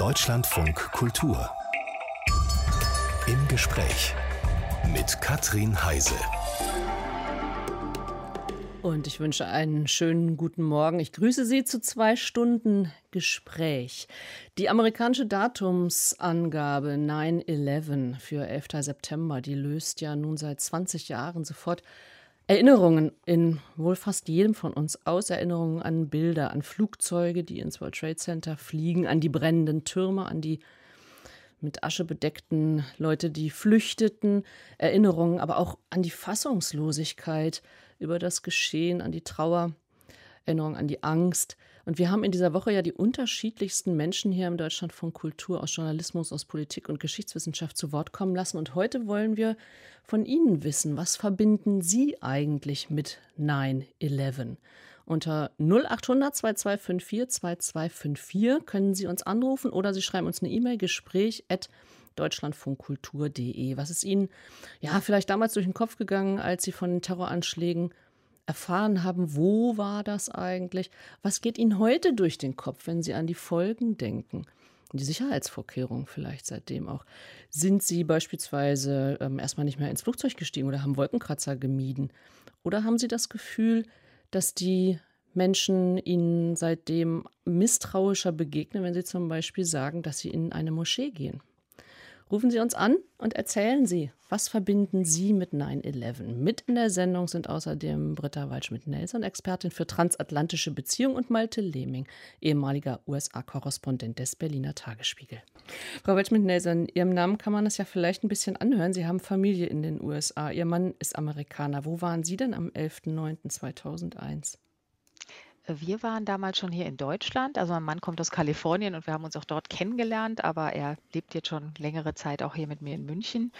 Deutschlandfunk Kultur. Im Gespräch mit Katrin Heise. Und ich wünsche einen schönen guten Morgen. Ich grüße Sie zu zwei Stunden Gespräch. Die amerikanische Datumsangabe 9-11 für 11. September, die löst ja nun seit 20 Jahren sofort Erinnerungen in wohl fast jedem von uns aus. Erinnerungen an Bilder, an Flugzeuge, die ins World Trade Center fliegen, an die brennenden Türme, an die mit Asche bedeckten Leute, die flüchteten. Erinnerungen aber auch an die Fassungslosigkeit über das Geschehen, an die Trauer, Erinnerung an die Angst. Und wir haben in dieser Woche ja die unterschiedlichsten Menschen hier im Deutschland von Kultur, aus Journalismus, aus Politik und Geschichtswissenschaft zu Wort kommen lassen. Und heute wollen wir von Ihnen wissen, was verbinden Sie eigentlich mit 9-11? Unter 0800 2254 2254 können Sie uns anrufen oder Sie schreiben uns eine E-Mail, Gespräch deutschlandfunkkultur.de. Was ist Ihnen ja vielleicht damals durch den Kopf gegangen, als Sie von den Terroranschlägen erfahren haben, wo war das eigentlich? Was geht Ihnen heute durch den Kopf, wenn Sie an die Folgen denken? Die Sicherheitsvorkehrungen vielleicht seitdem auch. Sind Sie beispielsweise ähm, erstmal nicht mehr ins Flugzeug gestiegen oder haben Wolkenkratzer gemieden? Oder haben Sie das Gefühl, dass die Menschen Ihnen seitdem misstrauischer begegnen, wenn Sie zum Beispiel sagen, dass Sie in eine Moschee gehen? Rufen Sie uns an und erzählen Sie, was verbinden Sie mit 9-11? Mit in der Sendung sind außerdem Britta Waldschmidt-Nelson, Expertin für transatlantische Beziehungen, und Malte Lehming, ehemaliger USA-Korrespondent des Berliner Tagesspiegel. Frau Waldschmidt-Nelson, Ihrem Namen kann man das ja vielleicht ein bisschen anhören. Sie haben Familie in den USA. Ihr Mann ist Amerikaner. Wo waren Sie denn am 11.09.2001? Wir waren damals schon hier in Deutschland. Also mein Mann kommt aus Kalifornien und wir haben uns auch dort kennengelernt, aber er lebt jetzt schon längere Zeit auch hier mit mir in München.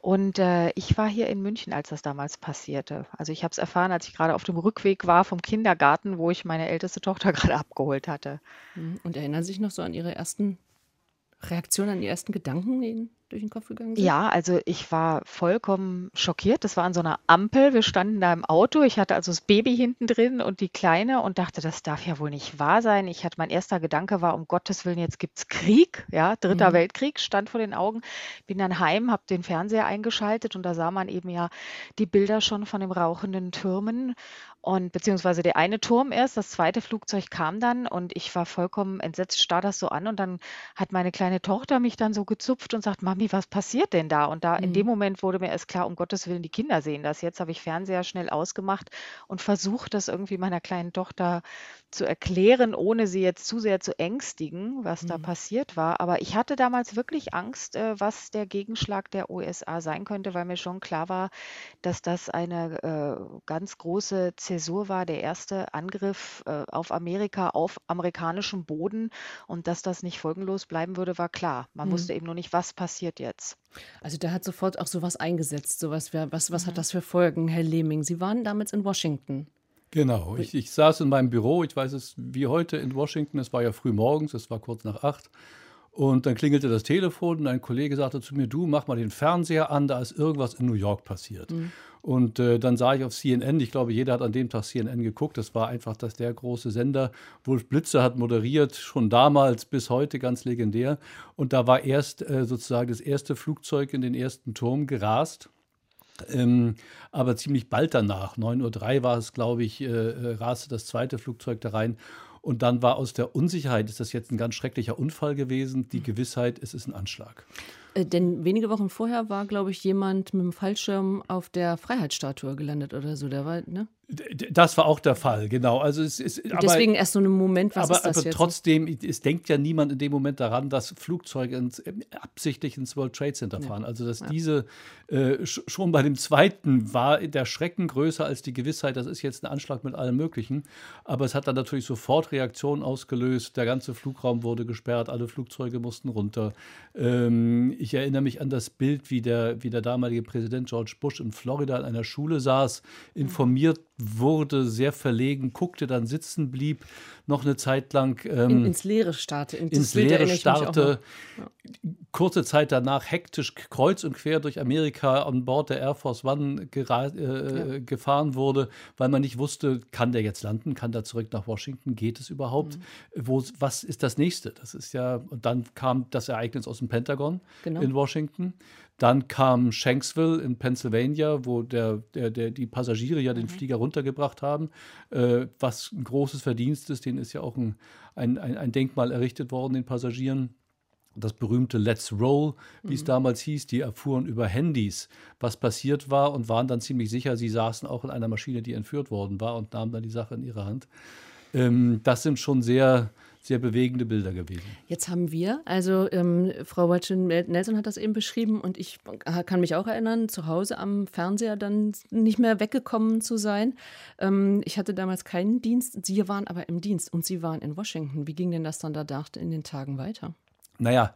Und äh, ich war hier in München, als das damals passierte. Also ich habe es erfahren, als ich gerade auf dem Rückweg war vom Kindergarten, wo ich meine älteste Tochter gerade abgeholt hatte. Mhm. Und erinnern Sie sich noch so an Ihre ersten Reaktionen, an die ersten Gedanken, die durch den Kopf gegangen sind? Ja, also ich war vollkommen schockiert. Das war an so einer Ampel. Wir standen da im Auto. Ich hatte also das Baby hinten drin und die Kleine und dachte, das darf ja wohl nicht wahr sein. Ich hatte mein erster Gedanke war, um Gottes Willen, jetzt gibt es Krieg. Ja, Dritter mhm. Weltkrieg stand vor den Augen. Bin dann heim, habe den Fernseher eingeschaltet und da sah man eben ja die Bilder schon von den rauchenden Türmen und beziehungsweise der eine Turm erst, das zweite Flugzeug kam dann und ich war vollkommen entsetzt, starr das so an und dann hat meine kleine Tochter mich dann so gezupft und sagt, Mami, was passiert denn da? Und da in dem mhm. Moment wurde mir erst klar, um Gottes Willen, die Kinder sehen das. Jetzt habe ich Fernseher schnell ausgemacht und versucht, das irgendwie meiner kleinen Tochter zu erklären, ohne sie jetzt zu sehr zu ängstigen, was da mhm. passiert war. Aber ich hatte damals wirklich Angst, äh, was der Gegenschlag der USA sein könnte, weil mir schon klar war, dass das eine äh, ganz große Zäsur war, der erste Angriff äh, auf Amerika auf amerikanischem Boden und dass das nicht folgenlos bleiben würde, war klar. Man mhm. wusste eben nur nicht, was passiert jetzt. Also da hat sofort auch sowas eingesetzt, sowas. Was, was mhm. hat das für Folgen, Herr Lehming? Sie waren damals in Washington. Genau, ich, ich saß in meinem Büro, ich weiß es wie heute in Washington, es war ja früh morgens, es war kurz nach acht. Und dann klingelte das Telefon und ein Kollege sagte zu mir, du mach mal den Fernseher an, da ist irgendwas in New York passiert. Mhm. Und äh, dann sah ich auf CNN, ich glaube, jeder hat an dem Tag CNN geguckt, das war einfach das, der große Sender. Wolf Blitzer hat moderiert, schon damals bis heute ganz legendär. Und da war erst äh, sozusagen das erste Flugzeug in den ersten Turm gerast. Ähm, aber ziemlich bald danach, 9.03 Uhr war es, glaube ich, äh, äh, raste das zweite Flugzeug da rein. Und dann war aus der Unsicherheit, ist das jetzt ein ganz schrecklicher Unfall gewesen, die Gewissheit, es ist ein Anschlag. Äh, denn wenige Wochen vorher war, glaube ich, jemand mit dem Fallschirm auf der Freiheitsstatue gelandet oder so. Der war, ne? Das war auch der Fall, genau. Also es ist, Deswegen erst so ein Moment, was aber, ist das aber jetzt? trotzdem, es denkt ja niemand in dem Moment daran, dass Flugzeuge ins, äh, absichtlich ins World Trade Center fahren. Ja. Also dass ja. diese äh, schon bei dem zweiten war der Schrecken größer als die Gewissheit, das ist jetzt ein Anschlag mit allem Möglichen. Aber es hat dann natürlich sofort Reaktionen ausgelöst. Der ganze Flugraum wurde gesperrt, alle Flugzeuge mussten runter. Ähm, ich erinnere mich an das Bild, wie der, wie der damalige Präsident George Bush in Florida in einer Schule saß, informiert wurde, sehr verlegen, guckte, dann sitzen blieb, noch eine Zeit lang ähm, In, ins Leere starrte. In ins Leere starrte, ja. kurze Zeit danach hektisch kreuz und quer durch Amerika an Bord der Air Force One äh, ja. gefahren wurde, weil man nicht wusste, kann der jetzt landen, kann der zurück nach Washington, geht es überhaupt? Mhm. Wo, was ist das nächste? Das ist ja, und dann kam das Ereignis aus dem Pentagon genau. in Washington. Dann kam Shanksville in Pennsylvania, wo der, der, der die Passagiere ja den mhm. Flieger runtergebracht haben, äh, was ein großes Verdienst ist. Ist ja auch ein, ein, ein Denkmal errichtet worden, den Passagieren das berühmte Let's Roll, wie mhm. es damals hieß, die erfuhren über Handys, was passiert war und waren dann ziemlich sicher, sie saßen auch in einer Maschine, die entführt worden war und nahmen dann die Sache in ihre Hand. Ähm, das sind schon sehr, sehr bewegende Bilder gewesen. Jetzt haben wir, also ähm, Frau Watson-Nelson hat das eben beschrieben und ich kann mich auch erinnern, zu Hause am Fernseher dann nicht mehr weggekommen zu sein. Ähm, ich hatte damals keinen Dienst, Sie waren aber im Dienst und Sie waren in Washington. Wie ging denn das dann da in den Tagen weiter? Naja,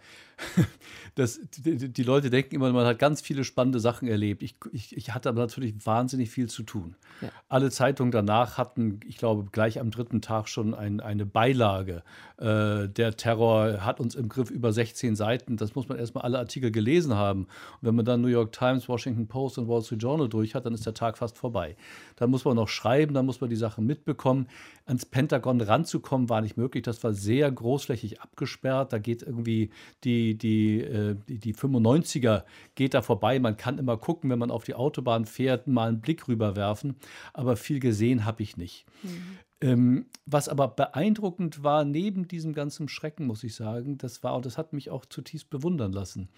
das, die, die, Leute denken immer, man hat ganz viele spannende Sachen erlebt. Ich, ich, ich hatte aber natürlich wahnsinnig viel zu tun. Ja. Alle Zeitungen danach hatten, ich glaube, gleich am dritten Tag schon ein, eine Beilage. Äh, der Terror hat uns im Griff über 16 Seiten. Das muss man erstmal alle Artikel gelesen haben. Und wenn man dann New York Times, Washington Post und Wall Street Journal durch hat, dann ist der Tag fast vorbei. Dann muss man noch schreiben, dann muss man die Sachen mitbekommen. Ans Pentagon ranzukommen war nicht möglich. Das war sehr großflächig abgesperrt. Da geht irgendwie die, die, äh, die, die 95er geht da vorbei. Man kann immer gucken, wenn man auf die Autobahn fährt, mal einen Blick rüberwerfen. Aber viel gesehen habe ich nicht. Mhm. Ähm, was aber beeindruckend war, neben diesem ganzen Schrecken, muss ich sagen, das war, und das hat mich auch zutiefst bewundern lassen,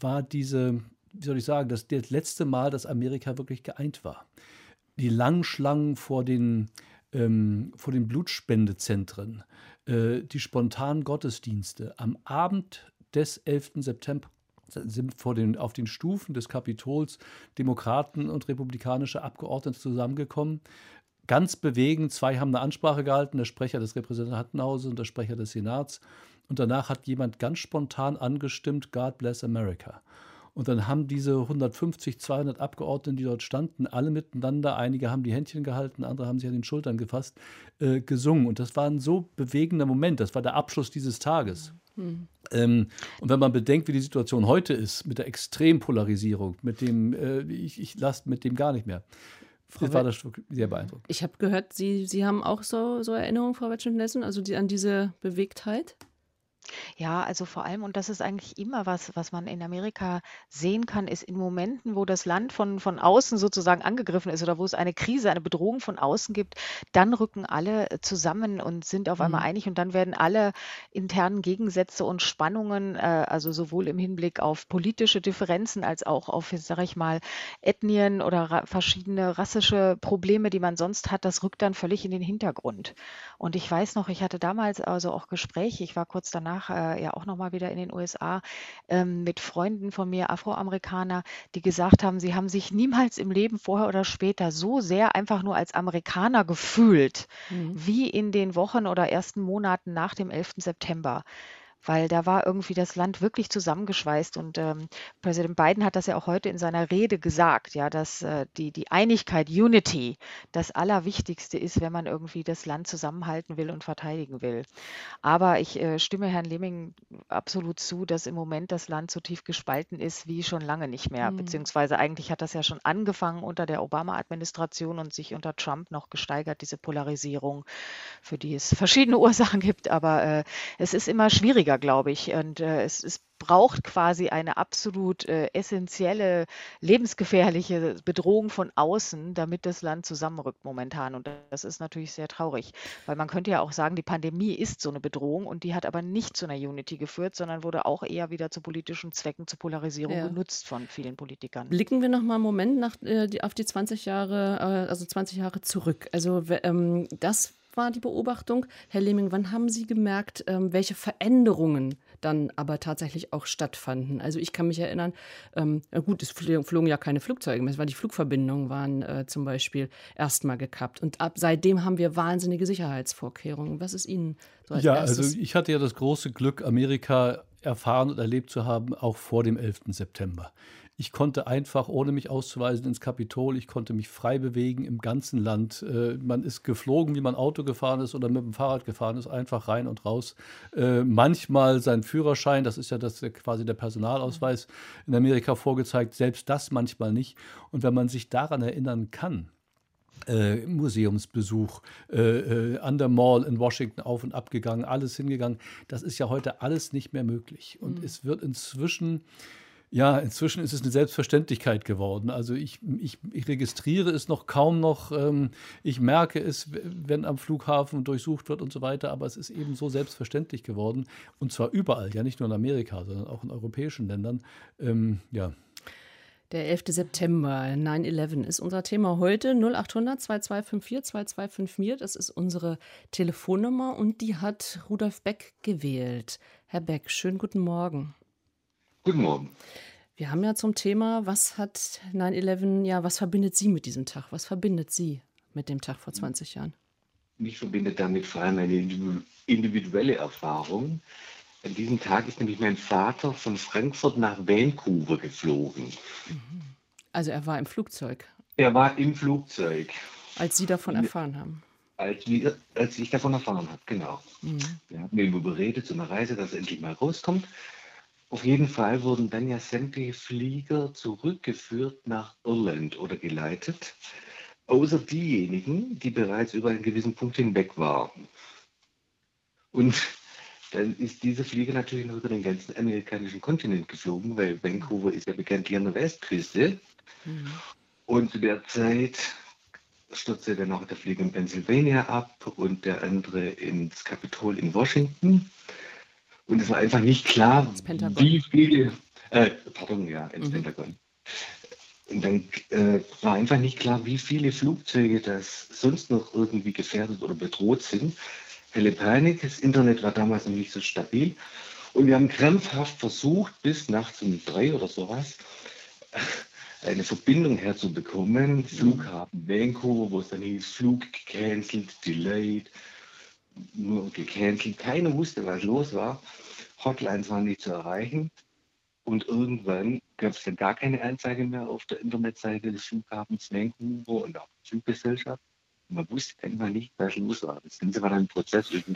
war diese, wie soll ich sagen, das, das letzte Mal, dass Amerika wirklich geeint war. Die langen Schlangen vor den, ähm, vor den Blutspendezentren, äh, die spontanen Gottesdienste am Abend des 11. September sind vor den, auf den Stufen des Kapitols Demokraten und republikanische Abgeordnete zusammengekommen. Ganz bewegend, zwei haben eine Ansprache gehalten, der Sprecher des Repräsentantenhauses und der Sprecher des Senats. Und danach hat jemand ganz spontan angestimmt, God bless America. Und dann haben diese 150, 200 Abgeordneten, die dort standen, alle miteinander, einige haben die Händchen gehalten, andere haben sich an den Schultern gefasst, äh, gesungen. Und das war ein so bewegender Moment. Das war der Abschluss dieses Tages. Mhm. Ähm, und wenn man bedenkt, wie die Situation heute ist, mit der Extrempolarisierung, mit dem, äh, ich, ich lasse mit dem gar nicht mehr. Frau das war das sehr beeindruckend. Ich habe gehört, Sie, Sie haben auch so, so Erinnerungen, Frau Wetschen-Nessen, also die, an diese Bewegtheit? Ja, also vor allem, und das ist eigentlich immer was, was man in Amerika sehen kann, ist in Momenten, wo das Land von, von außen sozusagen angegriffen ist oder wo es eine Krise, eine Bedrohung von außen gibt, dann rücken alle äh, zusammen und sind auf einmal mhm. einig und dann werden alle internen Gegensätze und Spannungen, äh, also sowohl im Hinblick auf politische Differenzen als auch auf, sage ich mal, Ethnien oder ra verschiedene rassische Probleme, die man sonst hat, das rückt dann völlig in den Hintergrund. Und ich weiß noch, ich hatte damals also auch Gespräche, ich war kurz danach danach äh, ja auch nochmal wieder in den USA ähm, mit Freunden von mir, Afroamerikaner, die gesagt haben, sie haben sich niemals im Leben vorher oder später so sehr einfach nur als Amerikaner gefühlt, mhm. wie in den Wochen oder ersten Monaten nach dem 11. September weil da war irgendwie das Land wirklich zusammengeschweißt. Und ähm, Präsident Biden hat das ja auch heute in seiner Rede gesagt, ja, dass äh, die, die Einigkeit, Unity, das Allerwichtigste ist, wenn man irgendwie das Land zusammenhalten will und verteidigen will. Aber ich äh, stimme Herrn Lemming absolut zu, dass im Moment das Land so tief gespalten ist wie schon lange nicht mehr. Mhm. Beziehungsweise eigentlich hat das ja schon angefangen unter der Obama-Administration und sich unter Trump noch gesteigert, diese Polarisierung, für die es verschiedene Ursachen gibt. Aber äh, es ist immer schwieriger schwieriger, glaube ich. Und äh, es, es braucht quasi eine absolut äh, essentielle, lebensgefährliche Bedrohung von außen, damit das Land zusammenrückt momentan. Und das ist natürlich sehr traurig, weil man könnte ja auch sagen, die Pandemie ist so eine Bedrohung und die hat aber nicht zu einer Unity geführt, sondern wurde auch eher wieder zu politischen Zwecken, zur Polarisierung ja. genutzt von vielen Politikern. Blicken wir noch mal einen Moment nach, äh, die, auf die 20 Jahre, äh, also 20 Jahre zurück. Also ähm, das war die Beobachtung. Herr Lehming, wann haben Sie gemerkt, ähm, welche Veränderungen dann aber tatsächlich auch stattfanden? Also ich kann mich erinnern, ähm, gut, es flogen ja keine Flugzeuge mehr, weil die Flugverbindungen waren äh, zum Beispiel erstmal gekappt. Und ab seitdem haben wir wahnsinnige Sicherheitsvorkehrungen. Was ist Ihnen so als Ja, erstes? also ich hatte ja das große Glück, Amerika erfahren und erlebt zu haben, auch vor dem 11. September. Ich konnte einfach, ohne mich auszuweisen, ins Kapitol. Ich konnte mich frei bewegen im ganzen Land. Äh, man ist geflogen, wie man Auto gefahren ist oder mit dem Fahrrad gefahren ist, einfach rein und raus. Äh, manchmal sein Führerschein, das ist ja das, quasi der Personalausweis in Amerika vorgezeigt, selbst das manchmal nicht. Und wenn man sich daran erinnern kann, äh, Museumsbesuch, äh, äh, an der Mall in Washington auf und ab gegangen, alles hingegangen. Das ist ja heute alles nicht mehr möglich. Und mhm. es wird inzwischen, ja, inzwischen ist es eine Selbstverständlichkeit geworden. Also ich, ich, ich registriere es noch kaum noch. Ähm, ich merke es, wenn am Flughafen durchsucht wird und so weiter. Aber es ist eben so selbstverständlich geworden. Und zwar überall, ja nicht nur in Amerika, sondern auch in europäischen Ländern. Ähm, ja. Der 11. September, 9-11 ist unser Thema heute. 0800 2254 2254, das ist unsere Telefonnummer und die hat Rudolf Beck gewählt. Herr Beck, schönen guten Morgen. Guten Morgen. Wir haben ja zum Thema, was hat 9-11, ja, was verbindet Sie mit diesem Tag? Was verbindet Sie mit dem Tag vor 20 Jahren? Mich verbindet damit vor allem eine individuelle Erfahrung. An diesem Tag ist nämlich mein Vater von Frankfurt nach Vancouver geflogen. Also er war im Flugzeug. Er war im Flugzeug. Als Sie davon erfahren haben. Als, wir, als ich davon erfahren habe, genau. Mhm. Wir haben mir überredet zu einer Reise, dass er endlich mal rauskommt. Auf jeden Fall wurden dann ja sämtliche Flieger zurückgeführt nach Irland oder geleitet, außer diejenigen, die bereits über einen gewissen Punkt hinweg waren. Und dann ist dieser Flieger natürlich noch über den ganzen amerikanischen Kontinent geflogen, weil Vancouver ist ja bekanntlich an der Westküste. Mhm. Und zu der Zeit stürzte dann auch der Flieger in Pennsylvania ab und der andere ins Kapitol in Washington. Und es war einfach nicht klar, wie viele, äh, pardon, ja, ins mhm. Pentagon. Und dann äh, war einfach nicht klar, wie viele Flugzeuge das sonst noch irgendwie gefährdet oder bedroht sind helle Panik. Das Internet war damals noch nicht so stabil. Und wir haben krampfhaft versucht, bis nachts um drei oder sowas, eine Verbindung herzubekommen. Flughafen Vancouver, wo es dann hieß, Flug gecancelt, delayed, nur gecancelt. Keiner wusste, was los war. Hotlines waren nicht zu erreichen. Und irgendwann gab es dann gar keine Anzeige mehr auf der Internetseite des Flughafens Vancouver und auch der Fluggesellschaft man wusste einfach nicht, was los war. Das Ganze war dann ein Prozess über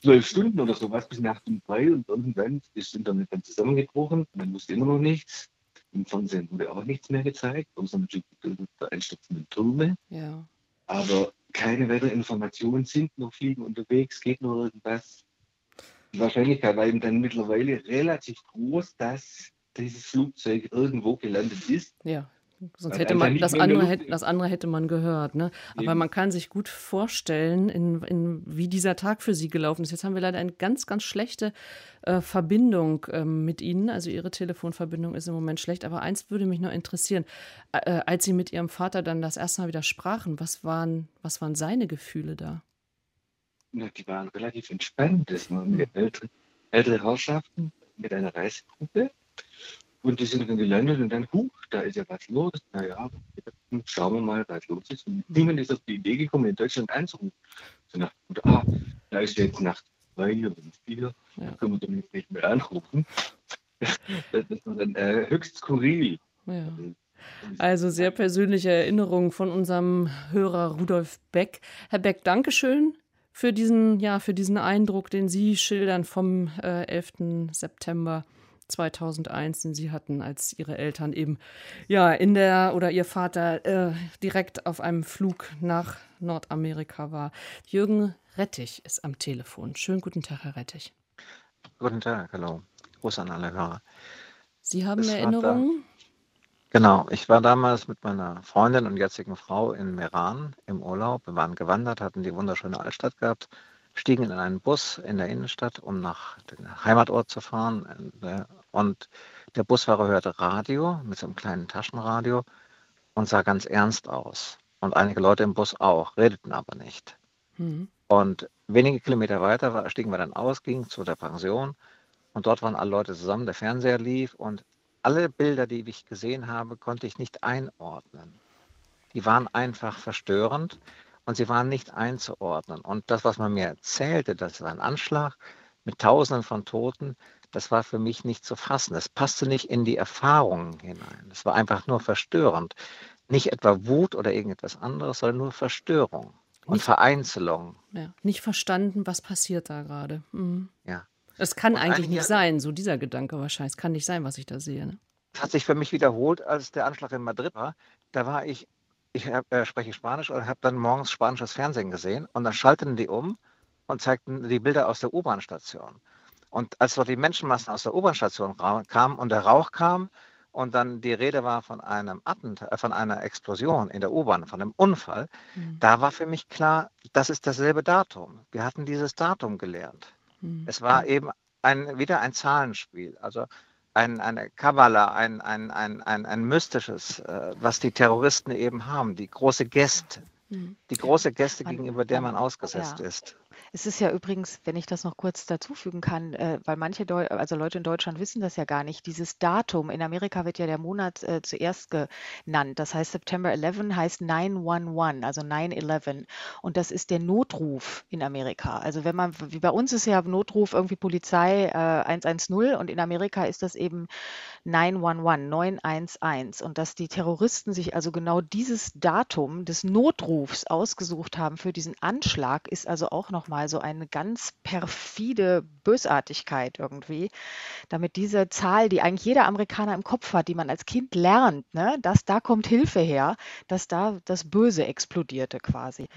zwölf Stunden oder sowas bis nachts um drei und irgendwann ist das Internet dann zusammengebrochen. Man wusste immer noch nichts. Im Fernsehen wurde auch nichts mehr gezeigt, außer natürlich der einstürzenden Türme. Ja. Aber keine weiteren Informationen sind noch Fliegen unterwegs, geht noch irgendwas. Die Wahrscheinlichkeit war eben dann mittlerweile relativ groß, dass dieses Flugzeug irgendwo gelandet ist. Ja. Sonst hätte man das andere, hätte, das andere hätte man gehört. Ne? Aber man kann sich gut vorstellen, in, in, wie dieser Tag für Sie gelaufen ist. Jetzt haben wir leider eine ganz, ganz schlechte äh, Verbindung ähm, mit Ihnen. Also Ihre Telefonverbindung ist im Moment schlecht. Aber eins würde mich noch interessieren. Äh, als Sie mit Ihrem Vater dann das erste Mal wieder sprachen, was waren, was waren seine Gefühle da? Na, die waren relativ entspannt. Das waren ältere, ältere Herrschaften mit einer Reisegruppe. Und die sind dann gelandet und dann, huch, da ist ja was los. Naja, schauen wir mal, was los ist. Und niemand ist auf die Idee gekommen, in Deutschland anzurufen. So nach, und, ah, da ist jetzt Nacht zwei oder vier, ja. da können wir dann nicht mehr anrufen. das ist dann äh, höchst skurril. Ja. Also sehr persönliche Erinnerungen von unserem Hörer Rudolf Beck. Herr Beck, Dankeschön für diesen, ja, für diesen Eindruck, den Sie schildern vom äh, 11. September 2001, den sie hatten, als ihre Eltern eben ja in der oder ihr Vater äh, direkt auf einem Flug nach Nordamerika war. Jürgen Rettich ist am Telefon. Schönen guten Tag, Herr Rettich. Guten Tag, hallo. Gruß an alle Hörer. Sie haben das Erinnerungen? Genau, ich war damals mit meiner Freundin und jetzigen Frau in Meran im Urlaub. Wir waren gewandert, hatten die wunderschöne Altstadt gehabt stiegen in einen Bus in der Innenstadt, um nach dem Heimatort zu fahren. Äh, und der Busfahrer hörte Radio mit so einem kleinen Taschenradio und sah ganz ernst aus. Und einige Leute im Bus auch, redeten aber nicht. Mhm. Und wenige Kilometer weiter stiegen wir dann aus, gingen zu der Pension. Und dort waren alle Leute zusammen, der Fernseher lief und alle Bilder, die ich gesehen habe, konnte ich nicht einordnen. Die waren einfach verstörend und sie waren nicht einzuordnen. Und das, was man mir erzählte, das war ein Anschlag mit Tausenden von Toten, das war für mich nicht zu fassen. Das passte nicht in die Erfahrungen hinein. Es war einfach nur verstörend. Nicht etwa Wut oder irgendetwas anderes, sondern nur Verstörung und nicht, Vereinzelung. Ja, nicht verstanden, was passiert da gerade. Mhm. Ja. Es kann und eigentlich nicht sein, so dieser Gedanke wahrscheinlich. Es kann nicht sein, was ich da sehe. Ne? hat sich für mich wiederholt, als der Anschlag in Madrid war. Da war ich, ich äh, spreche Spanisch und habe dann morgens spanisches Fernsehen gesehen und dann schalteten die um und zeigten die Bilder aus der U-Bahn-Station. Und als dort die Menschenmassen aus der U-Bahn-Station kamen und der Rauch kam und dann die Rede war von einem Attentat, äh, von einer Explosion in der U-Bahn, von einem Unfall, mhm. da war für mich klar, das ist dasselbe Datum. Wir hatten dieses Datum gelernt. Mhm. Es war eben ein, wieder ein Zahlenspiel. Also ein, eine Kabbala, ein, ein, ein, ein, ein mystisches, äh, was die Terroristen eben haben, die große Gäste. Mhm. Die große Gäste, gegenüber der man ausgesetzt ja. ist. Es ist ja übrigens, wenn ich das noch kurz dazufügen kann, äh, weil manche Deu also Leute in Deutschland wissen das ja gar nicht, dieses Datum, in Amerika wird ja der Monat äh, zuerst genannt. Das heißt, September 11 heißt 911, also 9-11. Und das ist der Notruf in Amerika. Also wenn man, wie bei uns ist ja Notruf irgendwie Polizei äh, 110 und in Amerika ist das eben 911, 911. Und dass die Terroristen sich also genau dieses Datum des Notrufs ausgesucht haben für diesen Anschlag, ist also auch nochmal so eine ganz perfide Bösartigkeit irgendwie, damit diese Zahl, die eigentlich jeder Amerikaner im Kopf hat, die man als Kind lernt, ne, dass da kommt Hilfe her, dass da das Böse explodierte quasi.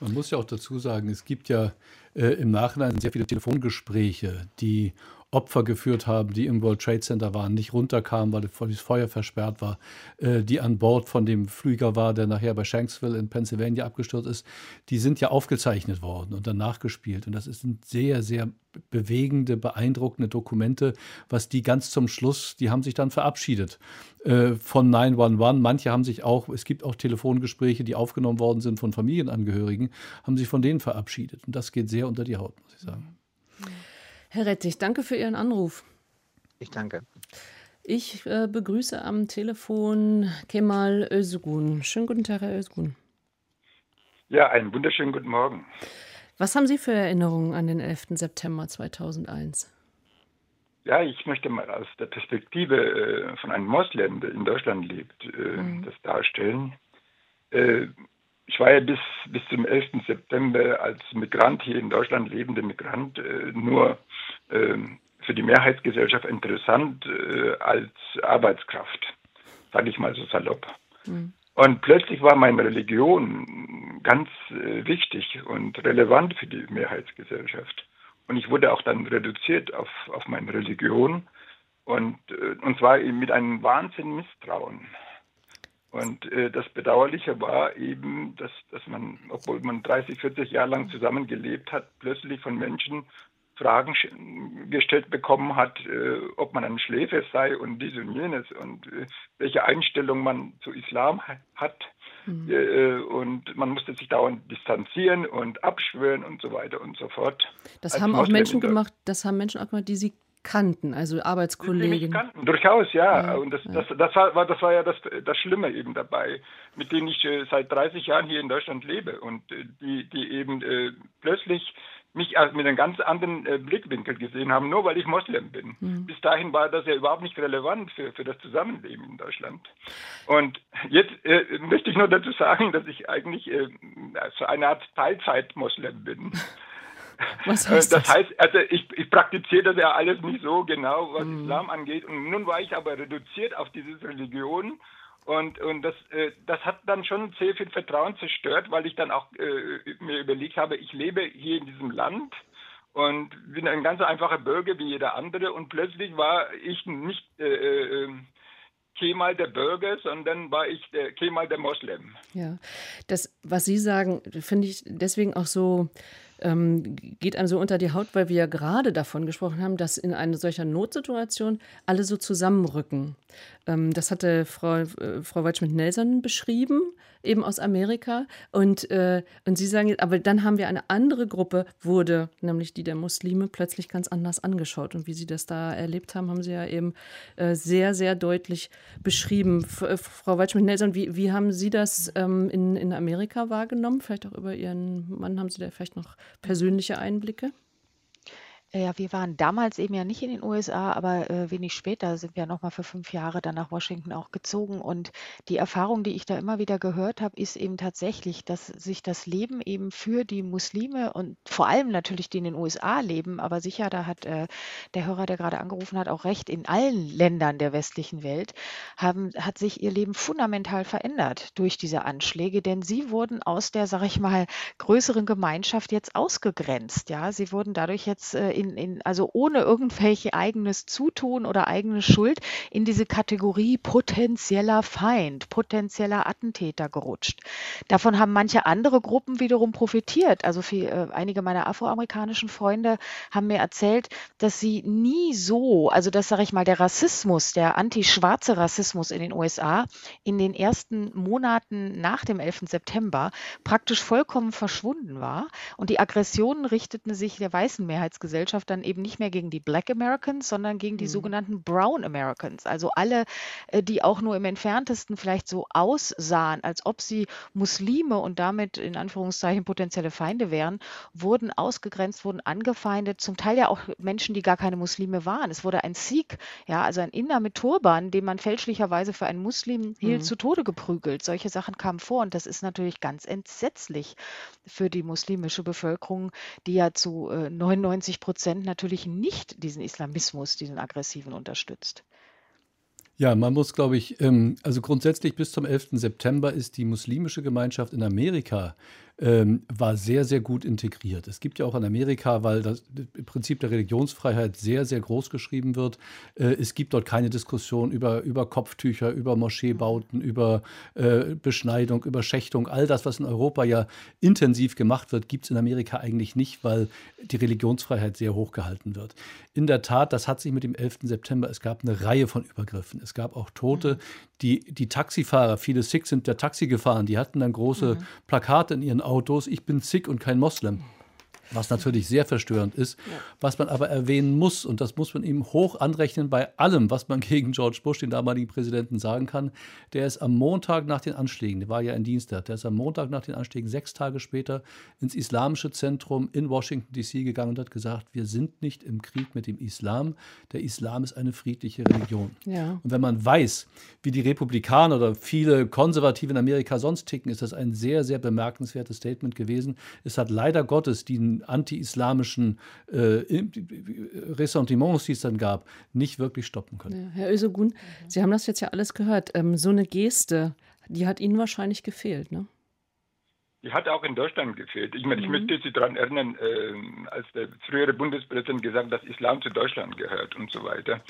Man muss ja auch dazu sagen, es gibt ja äh, im Nachhinein sehr viele Telefongespräche, die Opfer geführt haben, die im World Trade Center waren, nicht runterkamen, weil das Feuer versperrt war, äh, die an Bord von dem Flüger war, der nachher bei Shanksville in Pennsylvania abgestürzt ist, die sind ja aufgezeichnet worden und dann nachgespielt. Und das sind sehr, sehr bewegende, beeindruckende Dokumente, was die ganz zum Schluss, die haben sich dann verabschiedet äh, von 911. Manche haben sich auch, es gibt auch Telefongespräche, die aufgenommen worden sind von Familienangehörigen, haben sich von denen verabschiedet. Und das geht sehr unter die Haut, muss ich sagen. Herr Rettich, danke für Ihren Anruf. Ich danke. Ich äh, begrüße am Telefon Kemal Özgun. Schönen guten Tag, Herr Özgun. Ja, einen wunderschönen guten Morgen. Was haben Sie für Erinnerungen an den 11. September 2001? Ja, ich möchte mal aus der Perspektive äh, von einem Moslem, der in Deutschland lebt, äh, mhm. das darstellen. Äh, ich war ja bis, bis zum 11. September als Migrant hier in Deutschland lebender Migrant äh, nur äh, für die Mehrheitsgesellschaft interessant äh, als Arbeitskraft, sage ich mal so salopp. Mhm. Und plötzlich war meine Religion ganz äh, wichtig und relevant für die Mehrheitsgesellschaft. Und ich wurde auch dann reduziert auf, auf meine Religion und, äh, und zwar mit einem Wahnsinn Misstrauen. Und äh, das Bedauerliche war eben, dass, dass man, obwohl man 30, 40 Jahre lang zusammengelebt hat, plötzlich von Menschen Fragen gestellt bekommen hat, äh, ob man ein Schläfer sei und dies und jenes und äh, welche Einstellung man zu Islam hat. Mhm. Äh, und man musste sich dauernd distanzieren und abschwören und so weiter und so fort. Das haben auch Menschen gemacht, das haben Menschen auch gemacht, die sie kannten, also Arbeitskollegen. Kannten, durchaus, ja. ja und das, ja. Das, das, war, das war ja das, das Schlimme eben dabei, mit denen ich äh, seit 30 Jahren hier in Deutschland lebe und äh, die, die eben äh, plötzlich mich mit einem ganz anderen äh, Blickwinkel gesehen haben, nur weil ich Moslem bin. Mhm. Bis dahin war das ja überhaupt nicht relevant für, für das Zusammenleben in Deutschland. Und jetzt äh, möchte ich nur dazu sagen, dass ich eigentlich äh, so eine Art Teilzeit-Moslem bin. Was äh, heißt das? Das heißt, also ich, ich praktiziere das ja alles nicht so genau, was mhm. Islam angeht. Und nun war ich aber reduziert auf diese Religion. Und, und das, äh, das hat dann schon sehr viel Vertrauen zerstört, weil ich dann auch äh, mir überlegt habe, ich lebe hier in diesem Land und bin ein ganz einfacher Bürger wie jeder andere. Und plötzlich war ich nicht äh, äh, Kemal der Bürger, sondern war ich der Kemal der Moslem. Ja, das, was Sie sagen, finde ich deswegen auch so ähm, geht einem so unter die Haut, weil wir ja gerade davon gesprochen haben, dass in einer solcher Notsituation alle so zusammenrücken. Ähm, das hatte Frau, äh, Frau Waldschmidt-Nelson beschrieben, eben aus Amerika. Und, äh, und Sie sagen, aber dann haben wir eine andere Gruppe, wurde, nämlich die der Muslime, plötzlich ganz anders angeschaut. Und wie Sie das da erlebt haben, haben Sie ja eben äh, sehr, sehr deutlich beschrieben. F äh, Frau Waldschmidt-Nelson, wie, wie haben Sie das ähm, in, in Amerika wahrgenommen? Vielleicht auch über Ihren Mann haben Sie da vielleicht noch persönliche Einblicke? Ja, wir waren damals eben ja nicht in den USA, aber äh, wenig später sind wir nochmal für fünf Jahre dann nach Washington auch gezogen. Und die Erfahrung, die ich da immer wieder gehört habe, ist eben tatsächlich, dass sich das Leben eben für die Muslime und vor allem natürlich die in den USA leben, aber sicher, da hat äh, der Hörer, der gerade angerufen hat, auch recht, in allen Ländern der westlichen Welt haben, hat sich ihr Leben fundamental verändert durch diese Anschläge, denn sie wurden aus der, sag ich mal, größeren Gemeinschaft jetzt ausgegrenzt. Ja, sie wurden dadurch jetzt äh, in, in, also ohne irgendwelche eigenes Zutun oder eigene Schuld in diese Kategorie potenzieller Feind, potenzieller Attentäter gerutscht. Davon haben manche andere Gruppen wiederum profitiert. Also für, äh, einige meiner afroamerikanischen Freunde haben mir erzählt, dass sie nie so, also das sage ich mal, der Rassismus, der anti-schwarze Rassismus in den USA in den ersten Monaten nach dem 11. September praktisch vollkommen verschwunden war und die Aggressionen richteten sich der weißen Mehrheitsgesellschaft Gesellschaft dann eben nicht mehr gegen die Black Americans, sondern gegen die mhm. sogenannten Brown Americans. Also alle, äh, die auch nur im entferntesten vielleicht so aussahen, als ob sie Muslime und damit in Anführungszeichen potenzielle Feinde wären, wurden ausgegrenzt, wurden angefeindet, zum Teil ja auch Menschen, die gar keine Muslime waren. Es wurde ein Sikh, ja, also ein Inder mit Turban, den man fälschlicherweise für einen Muslim hielt, mhm. zu Tode geprügelt. Solche Sachen kamen vor und das ist natürlich ganz entsetzlich für die muslimische Bevölkerung, die ja zu äh, 99 Prozent Prozent natürlich nicht diesen Islamismus, diesen aggressiven unterstützt. Ja, man muss, glaube ich, ähm, also grundsätzlich bis zum 11. September ist die muslimische Gemeinschaft in Amerika ähm, war sehr, sehr gut integriert. Es gibt ja auch in Amerika, weil das Prinzip der Religionsfreiheit sehr, sehr groß geschrieben wird, äh, es gibt dort keine Diskussion über, über Kopftücher, über Moscheebauten, über äh, Beschneidung, über Schächtung. All das, was in Europa ja intensiv gemacht wird, gibt es in Amerika eigentlich nicht, weil die Religionsfreiheit sehr hoch gehalten wird. In der Tat, das hat sich mit dem 11. September, es gab eine Reihe von Übergriffen. Es gab auch Tote. Die, die Taxifahrer, viele Sikhs sind der Taxi gefahren, die hatten dann große mhm. Plakate in ihren Autos, ich bin Sikh und kein Moslem was natürlich sehr verstörend ist, ja. was man aber erwähnen muss, und das muss man ihm hoch anrechnen bei allem, was man gegen George Bush, den damaligen Präsidenten, sagen kann. Der ist am Montag nach den Anschlägen, der war ja in Dienstag, der ist am Montag nach den Anschlägen sechs Tage später ins Islamische Zentrum in Washington, D.C. gegangen und hat gesagt, wir sind nicht im Krieg mit dem Islam, der Islam ist eine friedliche Religion. Ja. Und wenn man weiß, wie die Republikaner oder viele Konservative in Amerika sonst ticken, ist das ein sehr, sehr bemerkenswertes Statement gewesen. Es hat leider Gottes anti-islamischen äh, Ressentiments, die es dann gab, nicht wirklich stoppen können. Ja, Herr Ösegun, mhm. Sie haben das jetzt ja alles gehört. Ähm, so eine Geste, die hat Ihnen wahrscheinlich gefehlt, ne? Die hat auch in Deutschland gefehlt. Ich meine, ich mhm. möchte Sie daran erinnern, äh, als der frühere Bundespräsident gesagt hat, dass Islam zu Deutschland gehört und so weiter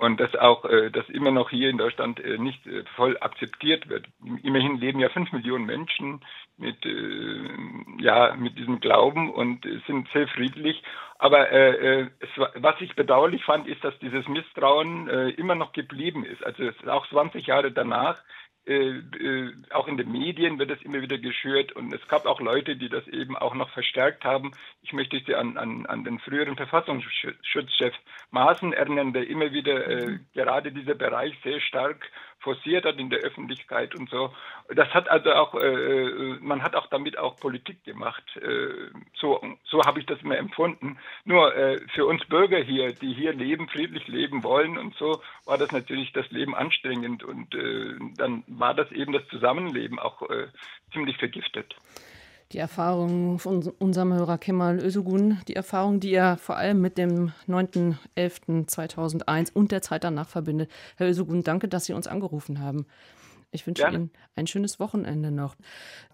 und dass auch äh, das immer noch hier in Deutschland äh, nicht äh, voll akzeptiert wird. Immerhin leben ja fünf Millionen Menschen mit äh, ja mit diesem Glauben und sind sehr friedlich. Aber äh, äh, es, was ich bedauerlich fand, ist, dass dieses Misstrauen äh, immer noch geblieben ist. Also es auch 20 Jahre danach äh, äh, auch in den Medien wird es immer wieder geschürt und es gab auch Leute, die das eben auch noch verstärkt haben. Ich möchte Sie an, an, an den früheren Verfassungsschutzchef Maaßen erinnern, der immer wieder äh, mhm. gerade dieser Bereich sehr stark forciert hat in der Öffentlichkeit und so. Das hat also auch, äh, äh, man hat auch damit auch Politik gemacht. Äh, so so habe ich das immer empfunden. Nur äh, für uns Bürger hier, die hier leben, friedlich leben wollen und so, war das natürlich das Leben anstrengend und äh, dann war das eben das Zusammenleben auch äh, ziemlich vergiftet die Erfahrung von unserem Hörer Kemal Özogun, die Erfahrung, die er vor allem mit dem 9.11.2001 und der Zeit danach verbindet. Herr Özogun, danke, dass Sie uns angerufen haben. Ich wünsche Gerne. Ihnen ein schönes Wochenende noch.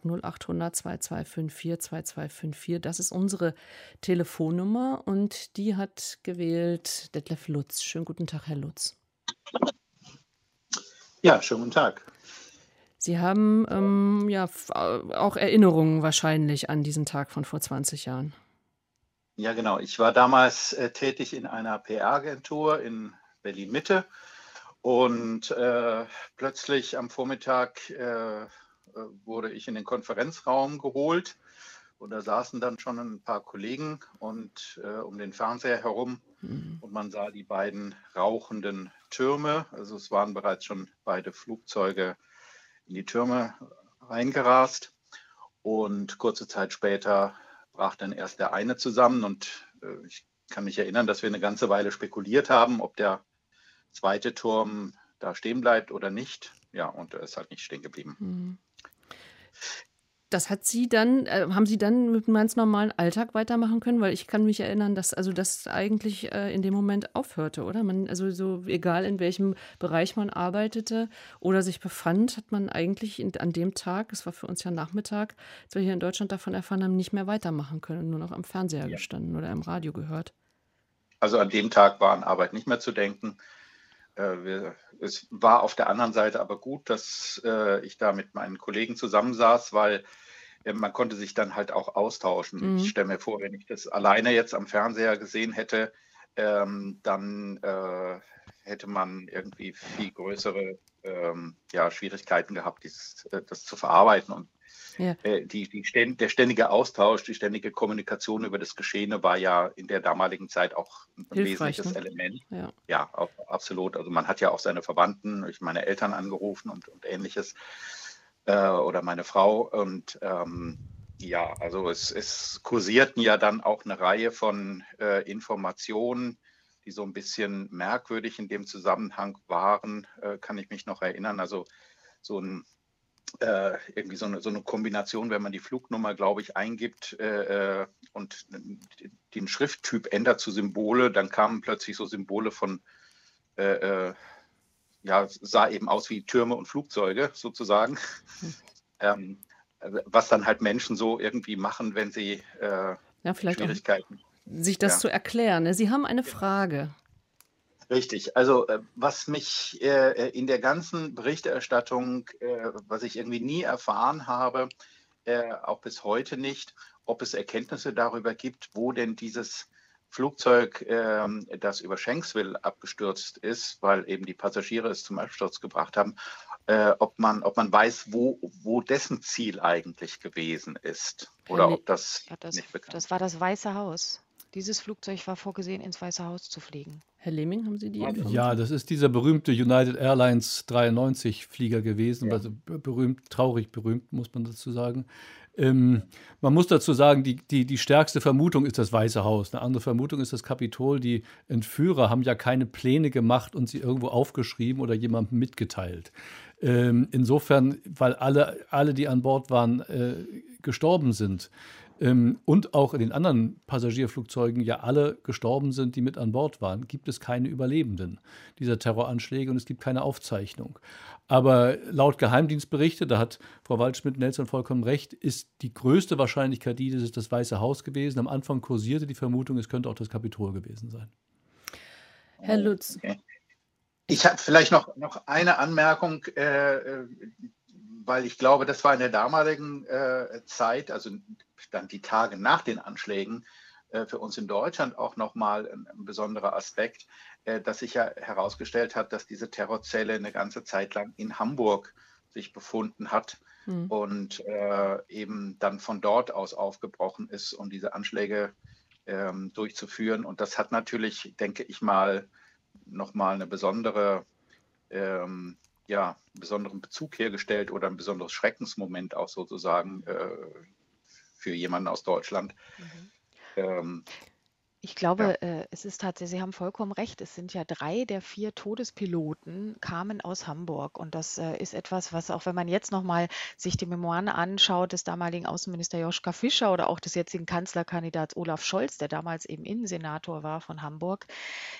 0800 2254 2254, das ist unsere Telefonnummer und die hat gewählt Detlef Lutz. Schönen guten Tag, Herr Lutz. Ja, schönen guten Tag. Sie haben ähm, ja auch Erinnerungen wahrscheinlich an diesen Tag von vor 20 Jahren. Ja, genau. Ich war damals äh, tätig in einer PR-Agentur in Berlin-Mitte und äh, plötzlich am Vormittag äh, wurde ich in den Konferenzraum geholt und da saßen dann schon ein paar Kollegen und äh, um den Fernseher herum mhm. und man sah die beiden rauchenden Türme. Also es waren bereits schon beide Flugzeuge in die Türme reingerast. Und kurze Zeit später brach dann erst der eine zusammen und äh, ich kann mich erinnern, dass wir eine ganze Weile spekuliert haben, ob der zweite Turm da stehen bleibt oder nicht. Ja, und er ist halt nicht stehen geblieben. Mhm. Das hat Sie dann, äh, haben Sie dann mit einem ganz normalen Alltag weitermachen können? Weil ich kann mich erinnern, dass also das eigentlich äh, in dem Moment aufhörte, oder? Man, also so egal in welchem Bereich man arbeitete oder sich befand, hat man eigentlich in, an dem Tag, es war für uns ja Nachmittag, als wir hier in Deutschland davon erfahren haben, nicht mehr weitermachen können, nur noch am Fernseher ja. gestanden oder im Radio gehört. Also an dem Tag war an Arbeit nicht mehr zu denken. Äh, wir, es war auf der anderen Seite aber gut, dass äh, ich da mit meinen Kollegen zusammensaß, weil man konnte sich dann halt auch austauschen. Mhm. Ich stelle mir vor, wenn ich das alleine jetzt am Fernseher gesehen hätte, ähm, dann äh, hätte man irgendwie viel größere ähm, ja, Schwierigkeiten gehabt, dies, äh, das zu verarbeiten. Und ja. Äh, die, die ständ, der ständige Austausch, die ständige Kommunikation über das Geschehene war ja in der damaligen Zeit auch ein Hilfreich, wesentliches ne? Element. Ja, ja auch, absolut. Also man hat ja auch seine Verwandten, ich meine Eltern angerufen und, und ähnliches äh, oder meine Frau. Und ähm, ja, also es, es kursierten ja dann auch eine Reihe von äh, Informationen, die so ein bisschen merkwürdig in dem Zusammenhang waren, äh, kann ich mich noch erinnern. Also so ein äh, irgendwie so eine, so eine Kombination, wenn man die Flugnummer, glaube ich, eingibt äh, äh und den Schrifttyp ändert zu Symbole, dann kamen plötzlich so Symbole von, äh, äh, ja, sah eben aus wie Türme und Flugzeuge sozusagen. Hm. ähm, was dann halt Menschen so irgendwie machen, wenn sie äh, ja, Schwierigkeiten. sich das ja. zu erklären. Ne? Sie haben eine Frage. Richtig. Also äh, was mich äh, äh, in der ganzen Berichterstattung, was ich irgendwie nie erfahren habe, auch bis heute nicht, ob es Erkenntnisse darüber gibt, wo denn dieses Flugzeug, ähm, das über Shanksville abgestürzt ist, weil eben die Passagiere es zum Absturz gebracht haben, ob, man, ob man weiß, wo, wo dessen Ziel eigentlich gewesen ist oder ob das, ja, das nicht bekannt ist. Das war das Weiße Haus. Dieses Flugzeug war vorgesehen, ins Weiße Haus zu fliegen. Herr Lemming, haben Sie die Information? Ja, das ist dieser berühmte United Airlines 93 Flieger gewesen, ja. also berühmt, traurig berühmt, muss man dazu sagen. Ähm, man muss dazu sagen, die, die, die stärkste Vermutung ist das Weiße Haus. Eine andere Vermutung ist das Kapitol. Die Entführer haben ja keine Pläne gemacht und sie irgendwo aufgeschrieben oder jemandem mitgeteilt. Ähm, insofern, weil alle, alle, die an Bord waren, äh, gestorben sind, ähm, und auch in den anderen Passagierflugzeugen ja alle gestorben sind, die mit an Bord waren, gibt es keine Überlebenden dieser Terroranschläge und es gibt keine Aufzeichnung. Aber laut Geheimdienstberichte, da hat Frau Waldschmidt-Nelson vollkommen recht, ist die größte Wahrscheinlichkeit die, dass es das Weiße Haus gewesen. Am Anfang kursierte die Vermutung, es könnte auch das Kapitol gewesen sein. Herr Lutz. Okay. Ich habe vielleicht noch, noch eine Anmerkung, äh, äh weil ich glaube, das war in der damaligen äh, Zeit, also dann die Tage nach den Anschlägen, äh, für uns in Deutschland auch nochmal ein, ein besonderer Aspekt, äh, dass sich ja herausgestellt hat, dass diese Terrorzelle eine ganze Zeit lang in Hamburg sich befunden hat mhm. und äh, eben dann von dort aus aufgebrochen ist, um diese Anschläge ähm, durchzuführen. Und das hat natürlich, denke ich mal, nochmal eine besondere ähm, ja, einen besonderen Bezug hergestellt oder ein besonderes Schreckensmoment auch sozusagen äh, für jemanden aus Deutschland. Mhm. Ähm, ich glaube, ja. äh, es ist tatsächlich, Sie haben vollkommen recht, es sind ja drei der vier Todespiloten kamen aus Hamburg. Und das äh, ist etwas, was auch wenn man jetzt nochmal sich die Memoiren anschaut des damaligen Außenminister Joschka Fischer oder auch des jetzigen Kanzlerkandidats Olaf Scholz, der damals eben Innensenator war von Hamburg,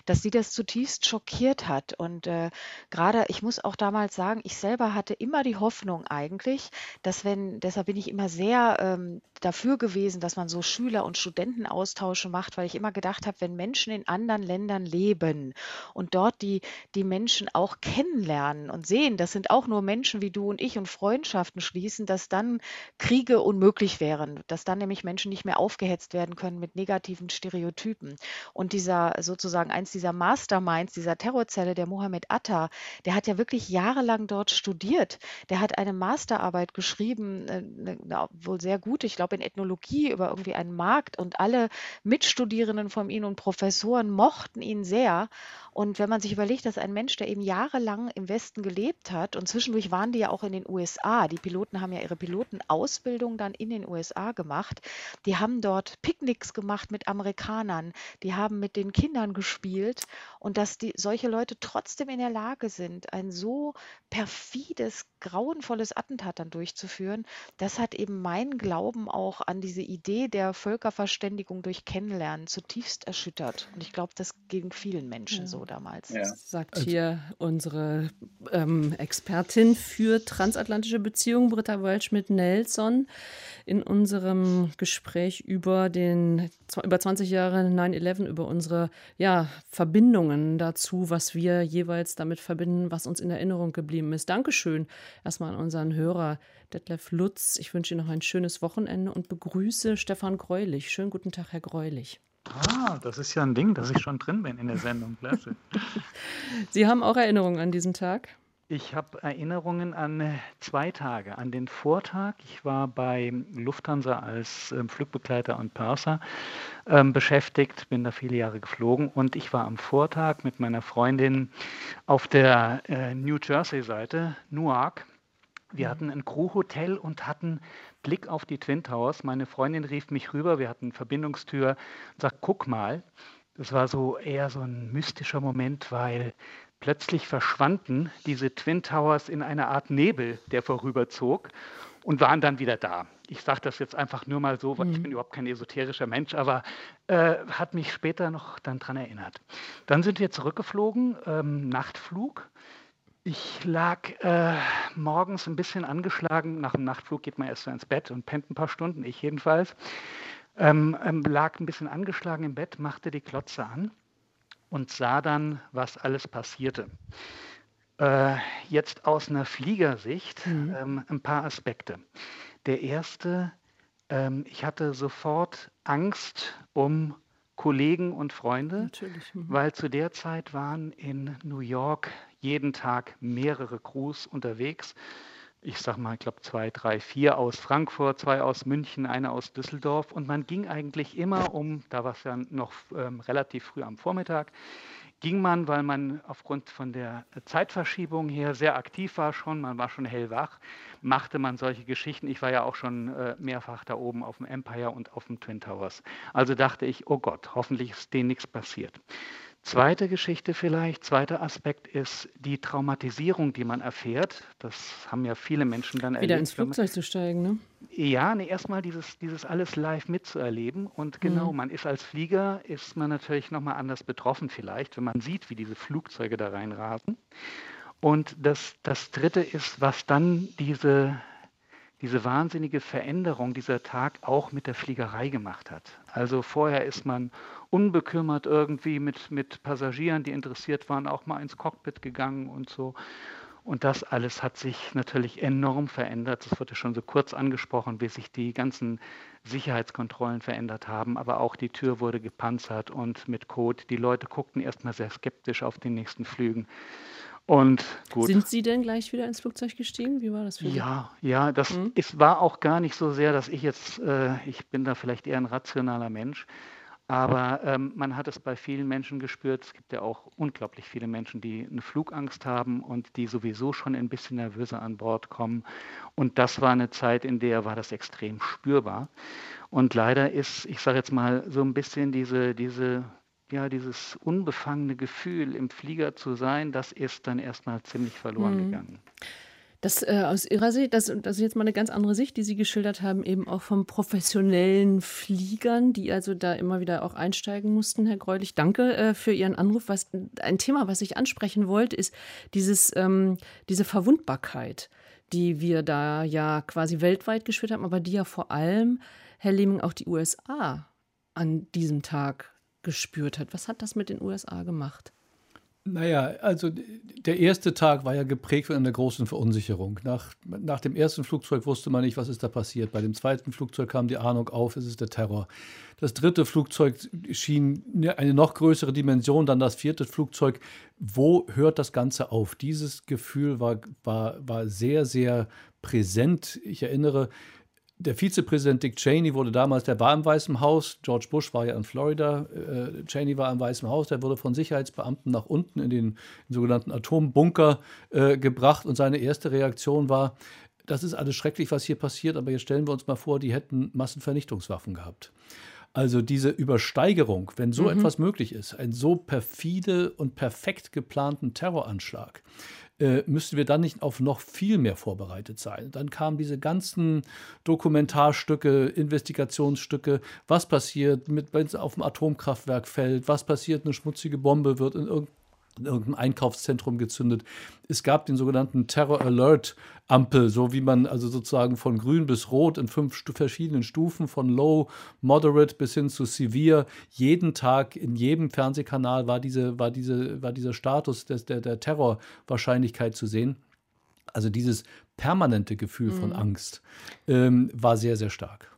dass sie das zutiefst schockiert hat. Und äh, gerade, ich muss auch damals sagen, ich selber hatte immer die Hoffnung eigentlich, dass wenn, deshalb bin ich immer sehr ähm, dafür gewesen, dass man so Schüler- und Studentenaustausche macht, weil ich immer gedacht habe, wenn Menschen in anderen Ländern leben und dort die, die Menschen auch kennenlernen und sehen, das sind auch nur Menschen wie du und ich und Freundschaften schließen, dass dann Kriege unmöglich wären, dass dann nämlich Menschen nicht mehr aufgehetzt werden können mit negativen Stereotypen. Und dieser sozusagen eins dieser Masterminds, dieser Terrorzelle, der Mohammed Atta, der hat ja wirklich jahrelang dort studiert. Der hat eine Masterarbeit geschrieben, äh, wohl sehr gut, ich glaube in Ethnologie über irgendwie einen Markt und alle Mitstudierenden Schülerinnen von ihm und Professoren mochten ihn sehr. Und wenn man sich überlegt, dass ein Mensch, der eben jahrelang im Westen gelebt hat und zwischendurch waren die ja auch in den USA, die Piloten haben ja ihre Pilotenausbildung dann in den USA gemacht, die haben dort Picknicks gemacht mit Amerikanern, die haben mit den Kindern gespielt und dass die solche Leute trotzdem in der Lage sind, ein so perfides, grauenvolles Attentat dann durchzuführen, das hat eben meinen Glauben auch an diese Idee der Völkerverständigung durch Kennenlernen zutiefst erschüttert. Und ich glaube, das ging vielen Menschen Ja. so damals. Ja. Sagt hier unsere ähm, Expertin für transatlantische Beziehungen, Britta Waldschmidt-Nelson, in unserem Gespräch über den über 20 Jahre 9-11, über unsere ja, Verbindungen dazu, was wir jeweils damit verbinden, was uns in Erinnerung geblieben ist. Dankeschön erstmal an unseren Hörer Detlef Lutz. Ich wünsche Ihnen noch ein schönes Wochenende und begrüße Stefan Greulich. Schönen guten Tag, Herr Greulich. Ah, das ist ja ein Ding, dass ich schon drin bin in der Sendung. Sie haben auch Erinnerungen an diesen Tag? Ich habe Erinnerungen an zwei Tage. An den Vortag. Ich war bei Lufthansa als ähm, Flugbegleiter und Purser ähm, beschäftigt, bin da viele Jahre geflogen und ich war am Vortag mit meiner Freundin auf der äh, New Jersey-Seite, Newark. Wir hatten ein Crew-Hotel und hatten Blick auf die Twin Towers. Meine Freundin rief mich rüber, wir hatten Verbindungstür und sagt, guck mal. Das war so eher so ein mystischer Moment, weil plötzlich verschwanden diese Twin Towers in einer Art Nebel, der vorüberzog und waren dann wieder da. Ich sage das jetzt einfach nur mal so, weil ich bin überhaupt kein esoterischer Mensch, aber äh, hat mich später noch dann dran erinnert. Dann sind wir zurückgeflogen, ähm, Nachtflug. Ich lag äh, morgens ein bisschen angeschlagen. Nach dem Nachtflug geht man erst so ins Bett und pennt ein paar Stunden, ich jedenfalls. Ähm, ähm, lag ein bisschen angeschlagen im Bett, machte die Klotze an und sah dann, was alles passierte. Äh, jetzt aus einer Fliegersicht Mhm. ähm, ein paar Aspekte. Der erste, ähm, ich hatte sofort Angst um Kollegen und Freunde. Mhm. weil zu der Zeit waren in New York jeden Tag mehrere Crews unterwegs. Ich sag mal, ich glaube zwei, drei, vier aus Frankfurt, zwei aus München, eine aus Düsseldorf. Und man ging eigentlich immer um, da war es ja noch ähm, relativ früh am Vormittag, ging man, weil man aufgrund von der Zeitverschiebung her sehr aktiv war schon, man war schon hellwach, machte man solche Geschichten. Ich war ja auch schon äh, mehrfach da oben auf dem Empire und auf dem Twin Towers. Also dachte ich, oh Gott, hoffentlich ist denen nichts passiert. Zweite Geschichte vielleicht, zweiter Aspekt ist die Traumatisierung, die man erfährt. Das haben ja viele Menschen dann Wieder ins erlebt. wenn man- Flugzeug zu steigen, ne? ja, nee, erstmal dieses, dieses alles live mitzuerleben. Und genau, Mhm. man ist als Flieger, ist man natürlich nochmal anders betroffen vielleicht, wenn man sieht, wie diese Flugzeuge da reinrasen. Und das, das Dritte ist, was dann diese, diese wahnsinnige Veränderung dieser Tag auch mit der Fliegerei gemacht hat. Also vorher ist man unbekümmert irgendwie mit, mit Passagieren, die interessiert waren, auch mal ins Cockpit gegangen und so. Und das alles hat sich natürlich enorm verändert. Es wurde schon so kurz angesprochen, wie sich die ganzen Sicherheitskontrollen verändert haben. Aber auch die Tür wurde gepanzert und mit Code. Die Leute guckten erstmal sehr skeptisch auf den nächsten Flügen. Und gut. Sind Sie denn gleich wieder ins Flugzeug gestiegen? Wie war das für Sie? Ja, ja, das Mhm. es war auch gar nicht so sehr, dass ich jetzt, äh, ich bin da vielleicht eher ein rationaler Mensch, aber ähm, man hat es bei vielen Menschen gespürt. Es gibt ja auch unglaublich viele Menschen, die eine Flugangst haben und die sowieso schon ein bisschen nervöser an Bord kommen. Und das war eine Zeit, in der war das extrem spürbar. Und leider ist, ich sage jetzt mal, so ein bisschen diese, diese, ja, dieses unbefangene Gefühl, im Flieger zu sein, das ist dann erstmal ziemlich verloren Mhm. gegangen. Das äh, aus Ihrer Sicht, das, das ist jetzt mal eine ganz andere Sicht, die Sie geschildert haben, eben auch von professionellen Fliegern, die also da immer wieder auch einsteigen mussten, Herr Greulich. Danke äh, für Ihren Anruf. Was, ein Thema, was ich ansprechen wollte, ist dieses, ähm, diese Verwundbarkeit, die wir da ja quasi weltweit gespürt haben, aber die ja vor allem, Herr Lehming, auch die USA an diesem Tag gespürt hat. Was hat das mit den USA gemacht? Naja, also der erste Tag war ja geprägt von einer großen Verunsicherung. Nach, nach dem ersten Flugzeug wusste man nicht, was ist da passiert. Bei dem zweiten Flugzeug kam die Ahnung auf, es ist der Terror. Das dritte Flugzeug schien eine noch größere Dimension, dann das vierte Flugzeug. Wo hört das Ganze auf? Dieses Gefühl war, war, war sehr, sehr präsent. Ich erinnere, der Vizepräsident Dick Cheney wurde damals, der war im Weißen Haus, George Bush war ja in Florida, äh, Cheney war im Weißen Haus, der wurde von Sicherheitsbeamten nach unten in den, in den sogenannten Atombunker äh, gebracht und seine erste Reaktion war, das ist alles schrecklich, was hier passiert, aber jetzt stellen wir uns mal vor, die hätten Massenvernichtungswaffen gehabt. Also diese Übersteigerung, wenn so mhm. etwas möglich ist, ein so perfide und perfekt geplanten Terroranschlag, äh, müssten wir dann nicht auf noch viel mehr vorbereitet sein. Dann kamen diese ganzen Dokumentarstücke, Investigationsstücke, was passiert, wenn es auf dem Atomkraftwerk fällt, was passiert, eine schmutzige Bombe wird in irgendeinem in irgendeinem Einkaufszentrum gezündet. Es gab den sogenannten Terror Alert Ampel, so wie man also sozusagen von grün bis rot in fünf verschiedenen Stufen von low, moderate bis hin zu severe jeden Tag in jedem Fernsehkanal war diese war diese war dieser Status des, der der Terrorwahrscheinlichkeit zu sehen. Also dieses permanente Gefühl mhm. von Angst ähm, war sehr sehr stark.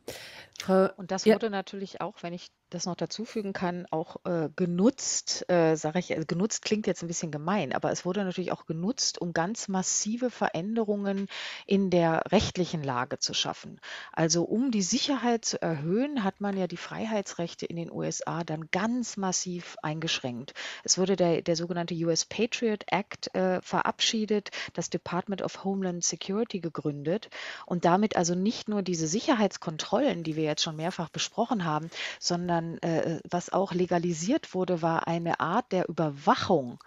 Und das wurde ja. natürlich auch, wenn ich das noch dazufügen kann, auch äh, genutzt, äh, sage ich, also genutzt klingt jetzt ein bisschen gemein, aber es wurde natürlich auch genutzt, um ganz massive Veränderungen in der rechtlichen Lage zu schaffen. Also um die Sicherheit zu erhöhen, hat man ja die Freiheitsrechte in den USA dann ganz massiv eingeschränkt. Es wurde der, der sogenannte US Patriot Act äh, verabschiedet, das Department of Homeland Security gegründet und damit also nicht nur diese Sicherheitskontrollen, die wir jetzt schon mehrfach besprochen haben, sondern sondern äh, was auch legalisiert wurde, war eine Art der Überwachung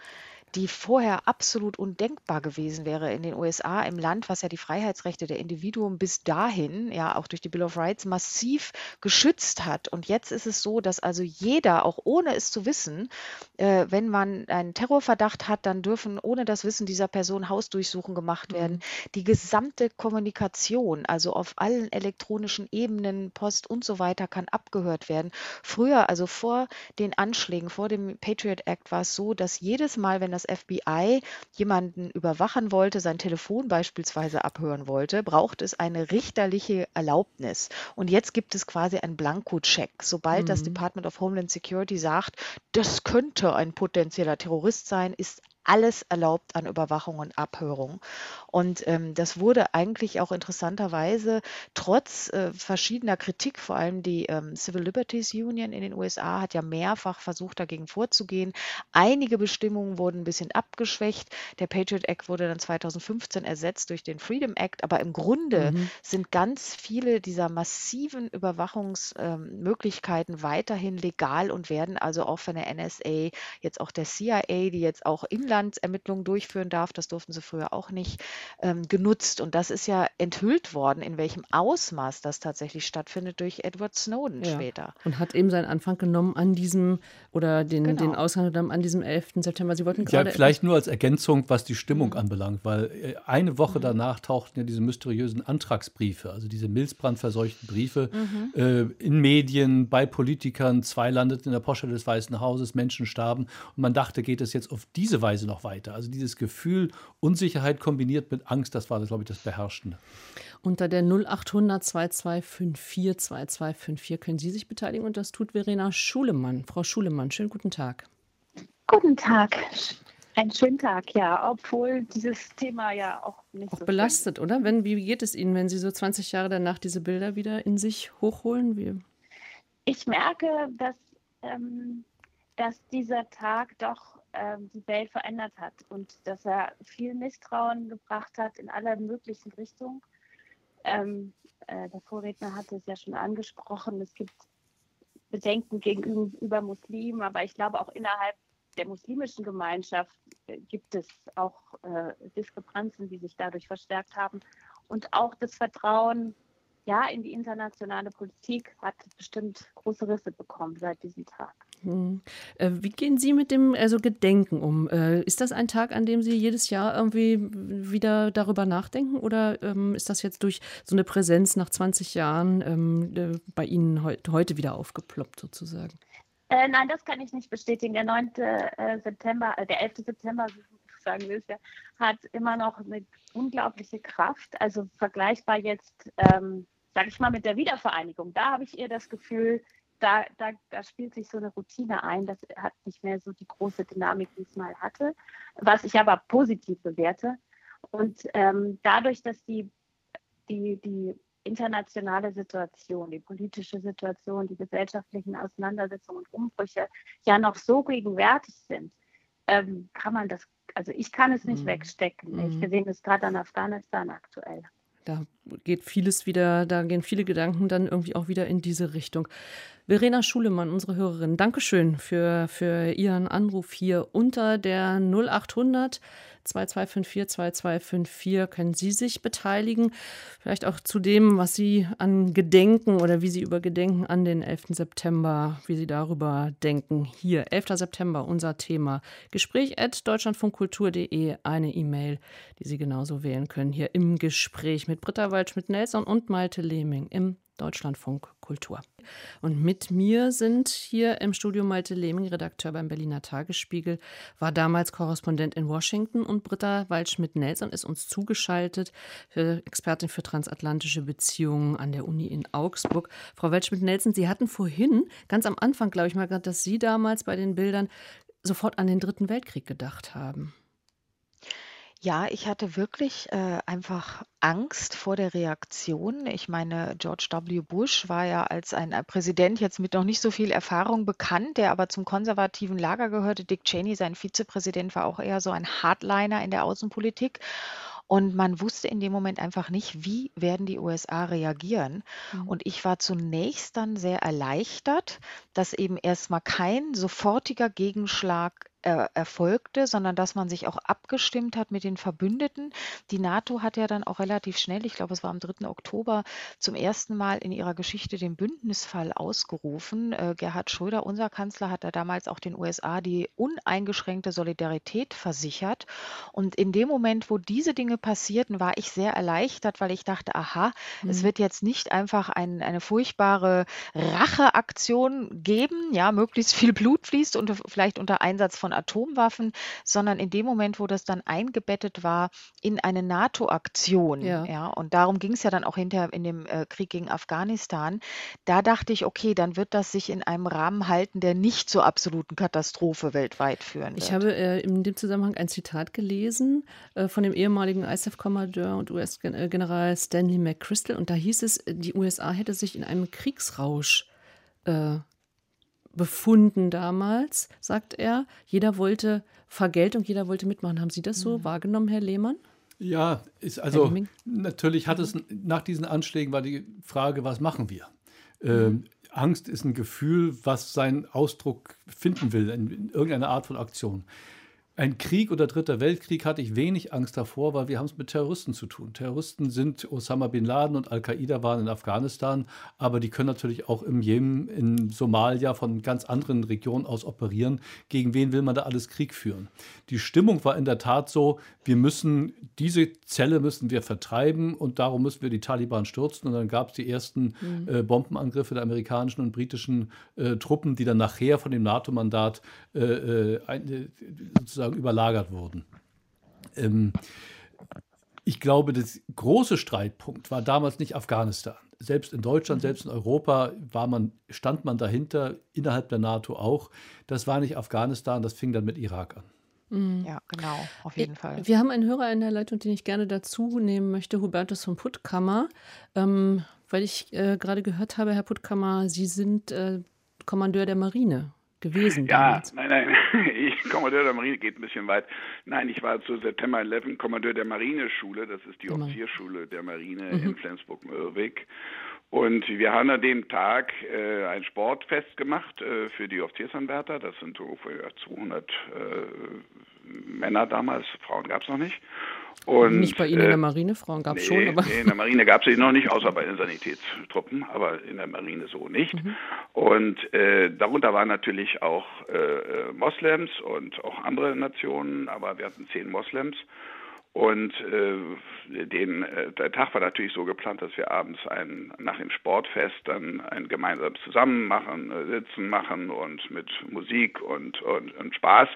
die vorher absolut undenkbar gewesen wäre in den USA, im Land, was ja die Freiheitsrechte der Individuen bis dahin, ja auch durch die Bill of Rights, massiv geschützt hat. Und jetzt ist es so, dass also jeder, auch ohne es zu wissen, äh, wenn man einen Terrorverdacht hat, dann dürfen ohne das Wissen dieser Person Hausdurchsuchen gemacht werden. Mhm. Die gesamte Kommunikation, also auf allen elektronischen Ebenen, Post und so weiter, kann abgehört werden. Früher, also vor den Anschlägen, vor dem Patriot Act, war es so, dass jedes Mal, wenn das das FBI jemanden überwachen wollte, sein Telefon beispielsweise abhören wollte, braucht es eine richterliche Erlaubnis. Und jetzt gibt es quasi einen Blankocheck. Sobald mhm. das Department of Homeland Security sagt, das könnte ein potenzieller Terrorist sein, ist alles erlaubt an Überwachung und Abhörung. Und ähm, das wurde eigentlich auch interessanterweise trotz äh, verschiedener Kritik, vor allem die ähm, Civil Liberties Union in den USA hat ja mehrfach versucht, dagegen vorzugehen. Einige Bestimmungen wurden ein bisschen abgeschwächt. Der Patriot Act wurde dann 2015 ersetzt durch den Freedom Act. Aber im Grunde mhm. sind ganz viele dieser massiven Überwachungsmöglichkeiten ähm, weiterhin legal und werden also auch von der NSA, jetzt auch der CIA, die jetzt auch im Inlandsermittlungen durchführen darf, das durften sie früher auch nicht, ähm, genutzt. Und das ist ja enthüllt worden, in welchem Ausmaß das tatsächlich stattfindet durch Edward Snowden ja. später. Und hat eben seinen Anfang genommen an diesem, oder den, genau. den Ausgang genommen an diesem 11. September. Sie wollten gerade. Ja, vielleicht nur als Ergänzung, was die Stimmung mhm. anbelangt, weil äh, eine Woche mhm. danach tauchten ja diese mysteriösen Antragsbriefe, also diese milzbrandverseuchten Briefe mhm. äh, in Medien, bei Politikern. Zwei landeten in der Porsche des Weißen Hauses, Menschen starben. Und man dachte, geht es jetzt auf diese Weise Reise noch weiter. Also dieses Gefühl Unsicherheit kombiniert mit Angst, das war, glaube ich, das Beherrschende. Unter der 0800 2254 2254 können Sie sich beteiligen und das tut Verena Schulemann. Frau Schulemann, schönen guten Tag. Guten Tag. Einen schönen Tag, ja, obwohl dieses Thema ja auch nicht auch so belastet, oder? Wenn, wie geht es Ihnen, wenn Sie so 20 Jahre danach diese Bilder wieder in sich hochholen? Wie? Ich merke, dass, ähm, dass dieser Tag doch ähm, die Welt verändert hat und dass er viel Misstrauen gebracht hat in aller möglichen Richtungen. Ähm, äh, der Vorredner hatte es ja schon angesprochen, es gibt Bedenken gegenüber Muslimen, aber ich glaube auch innerhalb der muslimischen Gemeinschaft äh, gibt es auch äh, Diskrepanzen, die sich dadurch verstärkt haben. Und auch das Vertrauen ja, in die internationale Politik hat bestimmt große Risse bekommen seit diesem Tag. Hm. Äh, wie gehen Sie mit dem also Gedenken um? Äh, ist das ein Tag, an dem Sie jedes Jahr irgendwie wieder darüber nachdenken oder ähm, ist das jetzt durch so eine Präsenz nach 20 Jahren ähm, äh, bei Ihnen heute wieder aufgeploppt sozusagen? Äh, nein, das kann ich nicht bestätigen. Der 9. September, der 11. September, sagen wir es ja, hat immer noch eine unglaubliche Kraft. Also vergleichbar jetzt, ähm, sage ich mal, mit der Wiedervereinigung. Da habe ich eher das Gefühl, da, da, da spielt sich so eine Routine ein. Das hat nicht mehr so die große Dynamik, wie es mal hatte, was ich aber positiv bewerte. Und ähm, dadurch, dass die, die, die internationale Situation, die politische Situation, die gesellschaftlichen Auseinandersetzungen und Umbrüche ja noch so gegenwärtig sind, ähm, kann man das, also ich kann es nicht mhm. wegstecken. Mhm. Ich sehe es gerade an Afghanistan aktuell. Da geht vieles wieder, da gehen viele Gedanken dann irgendwie auch wieder in diese Richtung. Verena Schulemann, unsere Hörerin, Dankeschön für, für Ihren Anruf hier unter der 0800 2254 2254 können Sie sich beteiligen. Vielleicht auch zu dem, was Sie an Gedenken oder wie Sie über Gedenken an den 11. September, wie Sie darüber denken. Hier, 11. September, unser Thema. Gespräch at deutschlandfunkkultur.de, eine E-Mail, die Sie genauso wählen können. Hier im Gespräch mit Britta Waldschmidt-Nelson und Malte Lehming im Deutschlandfunk Kultur. Und mit mir sind hier im Studio Malte Lehming, Redakteur beim Berliner Tagesspiegel, war damals Korrespondent in Washington und Britta Waldschmidt-Nelson ist uns zugeschaltet, Expertin für transatlantische Beziehungen an der Uni in Augsburg. Frau Waldschmidt-Nelson, Sie hatten vorhin, ganz am Anfang, glaube ich mal, gerade, dass Sie damals bei den Bildern sofort an den Dritten Weltkrieg gedacht haben. Ja, ich hatte wirklich äh, einfach Angst vor der Reaktion. Ich meine, George W. Bush war ja als ein äh, Präsident jetzt mit noch nicht so viel Erfahrung bekannt, der aber zum konservativen Lager gehörte. Dick Cheney, sein Vizepräsident, war auch eher so ein Hardliner in der Außenpolitik. Und man wusste in dem Moment einfach nicht, wie werden die USA reagieren. Mhm. Und ich war zunächst dann sehr erleichtert, dass eben erstmal kein sofortiger Gegenschlag äh, erfolgte, sondern dass man sich auch abgestimmt hat mit den Verbündeten. Die NATO hat ja dann auch relativ schnell, ich glaube, es war am 3. Oktober, zum ersten Mal in ihrer Geschichte den Bündnisfall ausgerufen. Äh, Gerhard Schröder, unser Kanzler, hat da damals auch den USA die uneingeschränkte Solidarität versichert. Und in dem Moment, wo diese Dinge passierten, war ich sehr erleichtert, weil ich dachte, aha, mhm. es wird jetzt nicht einfach ein, eine furchtbare Racheaktion geben, ja, möglichst viel Blut fließt und vielleicht unter Einsatz von von Atomwaffen, sondern in dem Moment, wo das dann eingebettet war in eine NATO-Aktion. Ja. ja. Und darum ging es ja dann auch hinterher in dem äh, Krieg gegen Afghanistan. Da dachte ich, okay, dann wird das sich in einem Rahmen halten, der nicht zur absoluten Katastrophe weltweit führen wird. Ich habe äh, in dem Zusammenhang ein Zitat gelesen äh, von dem ehemaligen ISAF-Kommandeur und US-General Stanley McChrystal. Und da hieß es, die USA hätte sich in einem Kriegsrausch äh, befunden damals, sagt er. Jeder wollte Vergeltung, jeder wollte mitmachen. Haben Sie das so mhm. wahrgenommen, Herr Lehmann? Ja, ist also natürlich hat es nach diesen Anschlägen war die Frage, was machen wir? Ähm, Angst ist ein Gefühl, was seinen Ausdruck finden will in, in irgendeiner Art von Aktion. Ein Krieg oder Dritter Weltkrieg hatte ich wenig Angst davor, weil wir haben es mit Terroristen zu tun. Terroristen sind Osama bin Laden und Al-Qaida waren in Afghanistan, aber die können natürlich auch im Jemen, in Somalia von ganz anderen Regionen aus operieren. Gegen wen will man da alles Krieg führen? Die Stimmung war in der Tat so, wir müssen diese Zelle müssen wir vertreiben und darum müssen wir die Taliban stürzen. Und dann gab es die ersten mhm. äh, Bombenangriffe der amerikanischen und britischen äh, Truppen, die dann nachher von dem NATO-Mandat äh, äh, äh sozusagen sozusagen überlagert wurden. Ähm, ich glaube, der große Streitpunkt war damals nicht Afghanistan. Selbst in Deutschland, mhm. selbst in Europa war man, stand man dahinter, innerhalb der NATO auch. Das war nicht Afghanistan, das fing dann mit Irak an. Mhm. Ja, genau, auf jeden Fall. Wir haben einen Hörer in der Leitung, den ich gerne dazu nehmen möchte, Hubertus von Puttkammer. Ähm, weil ich äh, gerade gehört habe, Herr Puttkammer, Sie sind äh, Kommandeur der Marine gewesen. Ja, damals. nein, nein, ich, Kommandeur der Marine geht ein bisschen weit. Nein, ich war zu September 11 Kommandeur der Marineschule, das ist die. Offizierschule der Marine mhm. in Flensburg-Mürwik. Und wir haben an dem Tag äh, ein Sportfest gemacht äh, für die Offiziersanwärter. Das sind so ungefähr 200 äh, Männer damals, Frauen gab es noch nicht. Und, nicht bei Ihnen in der äh, Marine, Frauen gab es nee, schon, aber. Nee, in der Marine gab es sie noch nicht, außer bei den Sanitätstruppen, aber in der Marine so nicht. Mhm. Und äh, darunter waren natürlich auch äh, Moslems und auch andere Nationen, aber wir hatten zehn Moslems. Und äh, den, äh, der Tag war natürlich so geplant, dass wir abends ein, nach dem Sportfest dann ein gemeinsames Zusammenmachen, äh, Sitzen machen und mit Musik und, und, und Spaß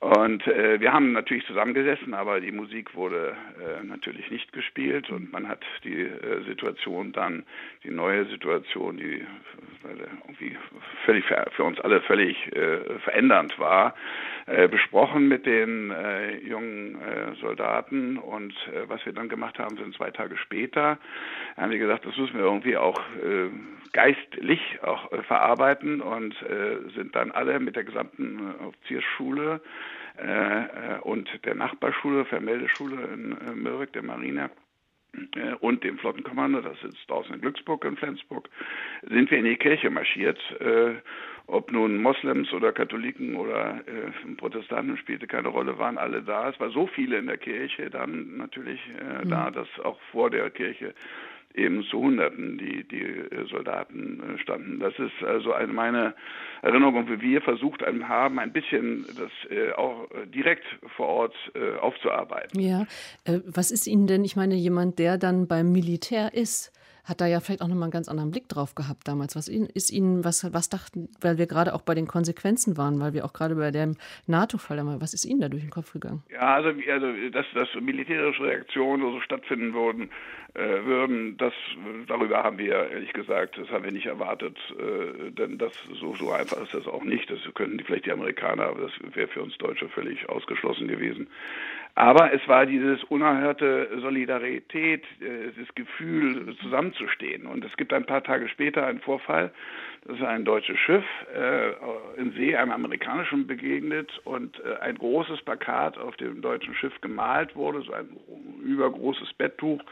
Und äh, wir haben natürlich zusammengesessen, aber die Musik wurde äh, natürlich nicht gespielt. Und man hat die äh, Situation dann, die neue Situation, die irgendwie völlig für uns alle völlig äh, verändernd war, äh, besprochen mit den äh, jungen äh, Soldaten. Und äh, was wir dann gemacht haben, sind zwei Tage später, haben wir gesagt, das müssen wir irgendwie auch äh, geistlich auch äh, verarbeiten und äh, sind dann alle mit der gesamten äh, Offiziersschule äh, äh, und der Nachbarschule, Vermeldeschule in äh, Mürrik, der Marine, äh, und dem Flottenkommando, das sitzt draußen in Glücksburg in Flensburg, sind wir in die Kirche marschiert. Äh, ob nun Moslems oder Katholiken oder äh, Protestanten spielte keine Rolle, waren alle da. Es war so viele in der Kirche dann natürlich äh, mhm. da, dass auch vor der Kirche eben zu Hunderten die, die äh, Soldaten äh, standen. Das ist also eine meine Erinnerung, wie wir versucht haben, ein bisschen das äh, auch direkt vor Ort aufzuarbeiten. Ja, was ist Ihnen denn, ich meine, jemand, der dann beim Militär ist, hat da ja vielleicht auch nochmal einen ganz anderen Blick drauf gehabt damals. Was ist Ihnen, was, was dachten, weil wir gerade auch bei den Konsequenzen waren, weil wir auch gerade bei dem NATO-Fall, was ist Ihnen da durch den Kopf gegangen? Ja, also, also dass, dass militärische Reaktionen so stattfinden würden, äh, würden, das, darüber haben wir ehrlich gesagt, das haben wir nicht erwartet, äh, denn das so, so einfach ist das auch nicht. Das könnten vielleicht die Amerikaner, aber das wäre für uns Deutsche völlig ausgeschlossen gewesen. Aber es war dieses unerhörte Solidarität, äh, das Gefühl, zusammenzustehen. Und es gibt ein paar Tage später einen Vorfall, das ist ein deutsches Schiff äh, in See einem amerikanischen begegnet und äh, ein großes Plakat auf dem deutschen Schiff gemalt wurde, so ein übergroßes Betttuch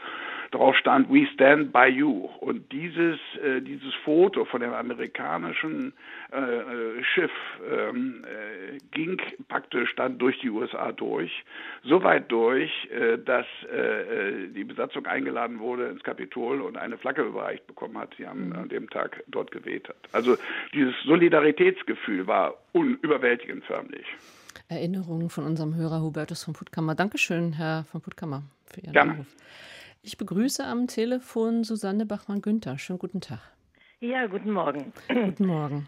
drauf stand We stand by you. Und dieses, äh, dieses Foto von dem amerikanischen äh, äh Schiff ähm, äh, ging praktisch dann durch die USA durch, so weit durch, dass die Besatzung eingeladen wurde ins Kapitol und eine Flagge überreicht bekommen hat, die am, an dem Tag dort geweht hat. Also dieses Solidaritätsgefühl war unüberwältigend förmlich. Erinnerungen von unserem Hörer Hubertus von Puttkammer. Dankeschön, Herr von Puttkammer, für Ihren Gerne. Anruf. Ich begrüße am Telefon Susanne Bachmann-Günther. Schönen guten Tag. Ja, guten Morgen. Guten Morgen.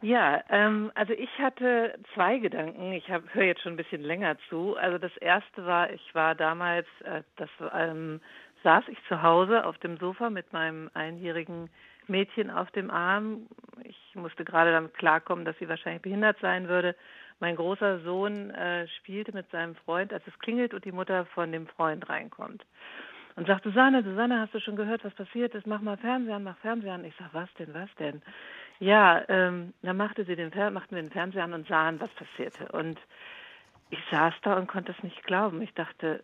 Ja, ähm, also ich hatte zwei Gedanken. Ich höre jetzt schon ein bisschen länger zu. Also das erste war, ich war damals, äh, das ähm, saß ich zu Hause auf dem Sofa mit meinem einjährigen Mädchen auf dem Arm. Ich musste gerade damit klarkommen, dass sie wahrscheinlich behindert sein würde. Mein großer Sohn äh, spielte mit seinem Freund, als es klingelt und die Mutter von dem Freund reinkommt und sagt, Susanne, Susanne, hast du schon gehört, was passiert ist? Mach mal Fernseher mach Fernseher an. Ich sag, was denn, was denn? Ja, ähm, dann machte sie den, machten wir den Fernseher an und sahen, was passierte. Und ich saß da und konnte es nicht glauben. Ich dachte,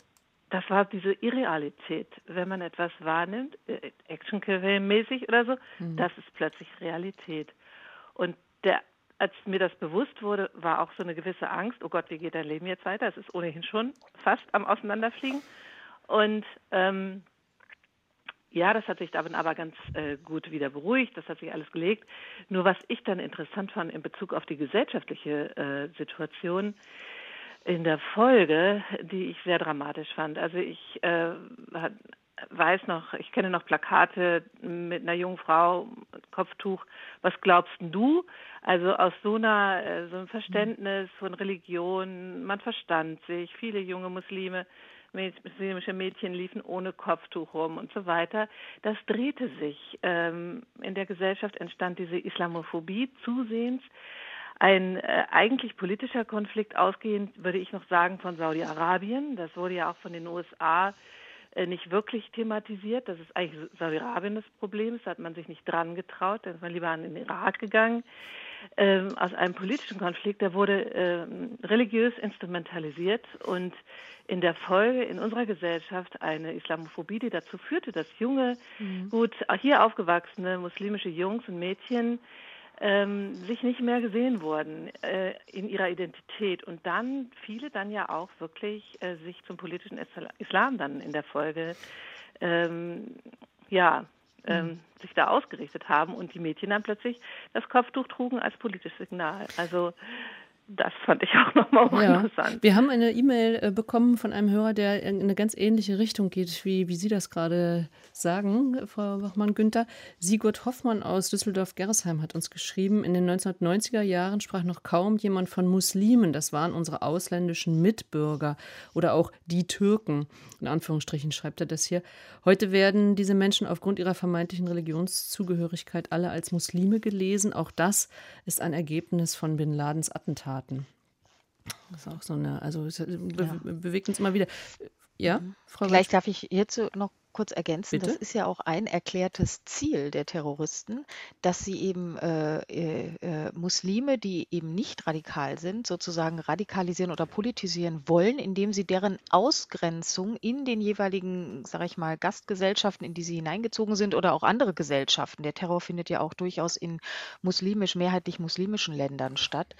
das war diese Irrealität. Wenn man etwas wahrnimmt, äh, Action-mäßig oder so, mhm. das ist plötzlich Realität. Und der, als mir das bewusst wurde, war auch so eine gewisse Angst, oh Gott, wie geht dein Leben jetzt weiter? Es ist ohnehin schon fast am Auseinanderfliegen. Und ähm, ja, das hat sich dann aber ganz äh, gut wieder beruhigt, das hat sich alles gelegt. Nur was ich dann interessant fand in Bezug auf die gesellschaftliche äh, Situation in der Folge, die ich sehr dramatisch fand. Also ich äh, weiß noch, ich kenne noch Plakate mit einer jungen Frau, Kopftuch, was glaubst du? Also aus so einer, äh, so einem Verständnis von Religion, man verstand sich, viele junge Muslime muslimische Mädchen liefen ohne Kopftuch rum und so weiter. Das drehte sich. Ähm, in der Gesellschaft entstand diese Islamophobie zusehends. Ein äh, eigentlich politischer Konflikt ausgehend, würde ich noch sagen, von Saudi-Arabien. Das wurde ja auch von den USA äh, nicht wirklich thematisiert. Das ist eigentlich Saudi-Arabien das Problem. Da hat man sich nicht dran getraut. Da ist man lieber an den Irak gegangen ähm, aus einem politischen Konflikt, der wurde ähm, religiös instrumentalisiert und in der Folge in unserer Gesellschaft eine Islamophobie, die dazu führte, dass junge, mhm. gut hier aufgewachsene muslimische Jungs und Mädchen ähm, sich nicht mehr gesehen wurden äh, in ihrer Identität und dann viele dann ja auch wirklich äh, sich zum politischen Islam dann in der Folge ähm, ja ähm, mhm. sich da ausgerichtet haben und die Mädchen dann plötzlich das Kopftuch trugen als politisches Signal. Also das fand ich auch nochmal ja. interessant. Wir haben eine E-Mail äh, bekommen von einem Hörer, der in eine ganz ähnliche Richtung geht, wie, wie Sie das gerade sagen, Frau Wachmann-Günther. Sigurd Hoffmann aus Düsseldorf-Gerresheim hat uns geschrieben, in den 1990er Jahren sprach noch kaum jemand von Muslimen. Das waren unsere ausländischen Mitbürger oder auch die Türken. In Anführungsstrichen schreibt er das hier. Heute werden diese Menschen aufgrund ihrer vermeintlichen Religionszugehörigkeit alle als Muslime gelesen. Auch das ist ein Ergebnis von Bin Ladens Attentat. Taten. Das ist auch so eine, also es be ja. bewegt uns immer wieder. Ja. Frau Vielleicht darf ich hierzu noch kurz ergänzen, Bitte? das ist ja auch ein erklärtes Ziel der Terroristen, dass sie eben äh, äh, äh, Muslime, die eben nicht radikal sind, sozusagen radikalisieren oder politisieren wollen, indem sie deren Ausgrenzung in den jeweiligen, sage ich mal, Gastgesellschaften, in die sie hineingezogen sind oder auch andere Gesellschaften. Der Terror findet ja auch durchaus in muslimisch, mehrheitlich muslimischen Ländern statt,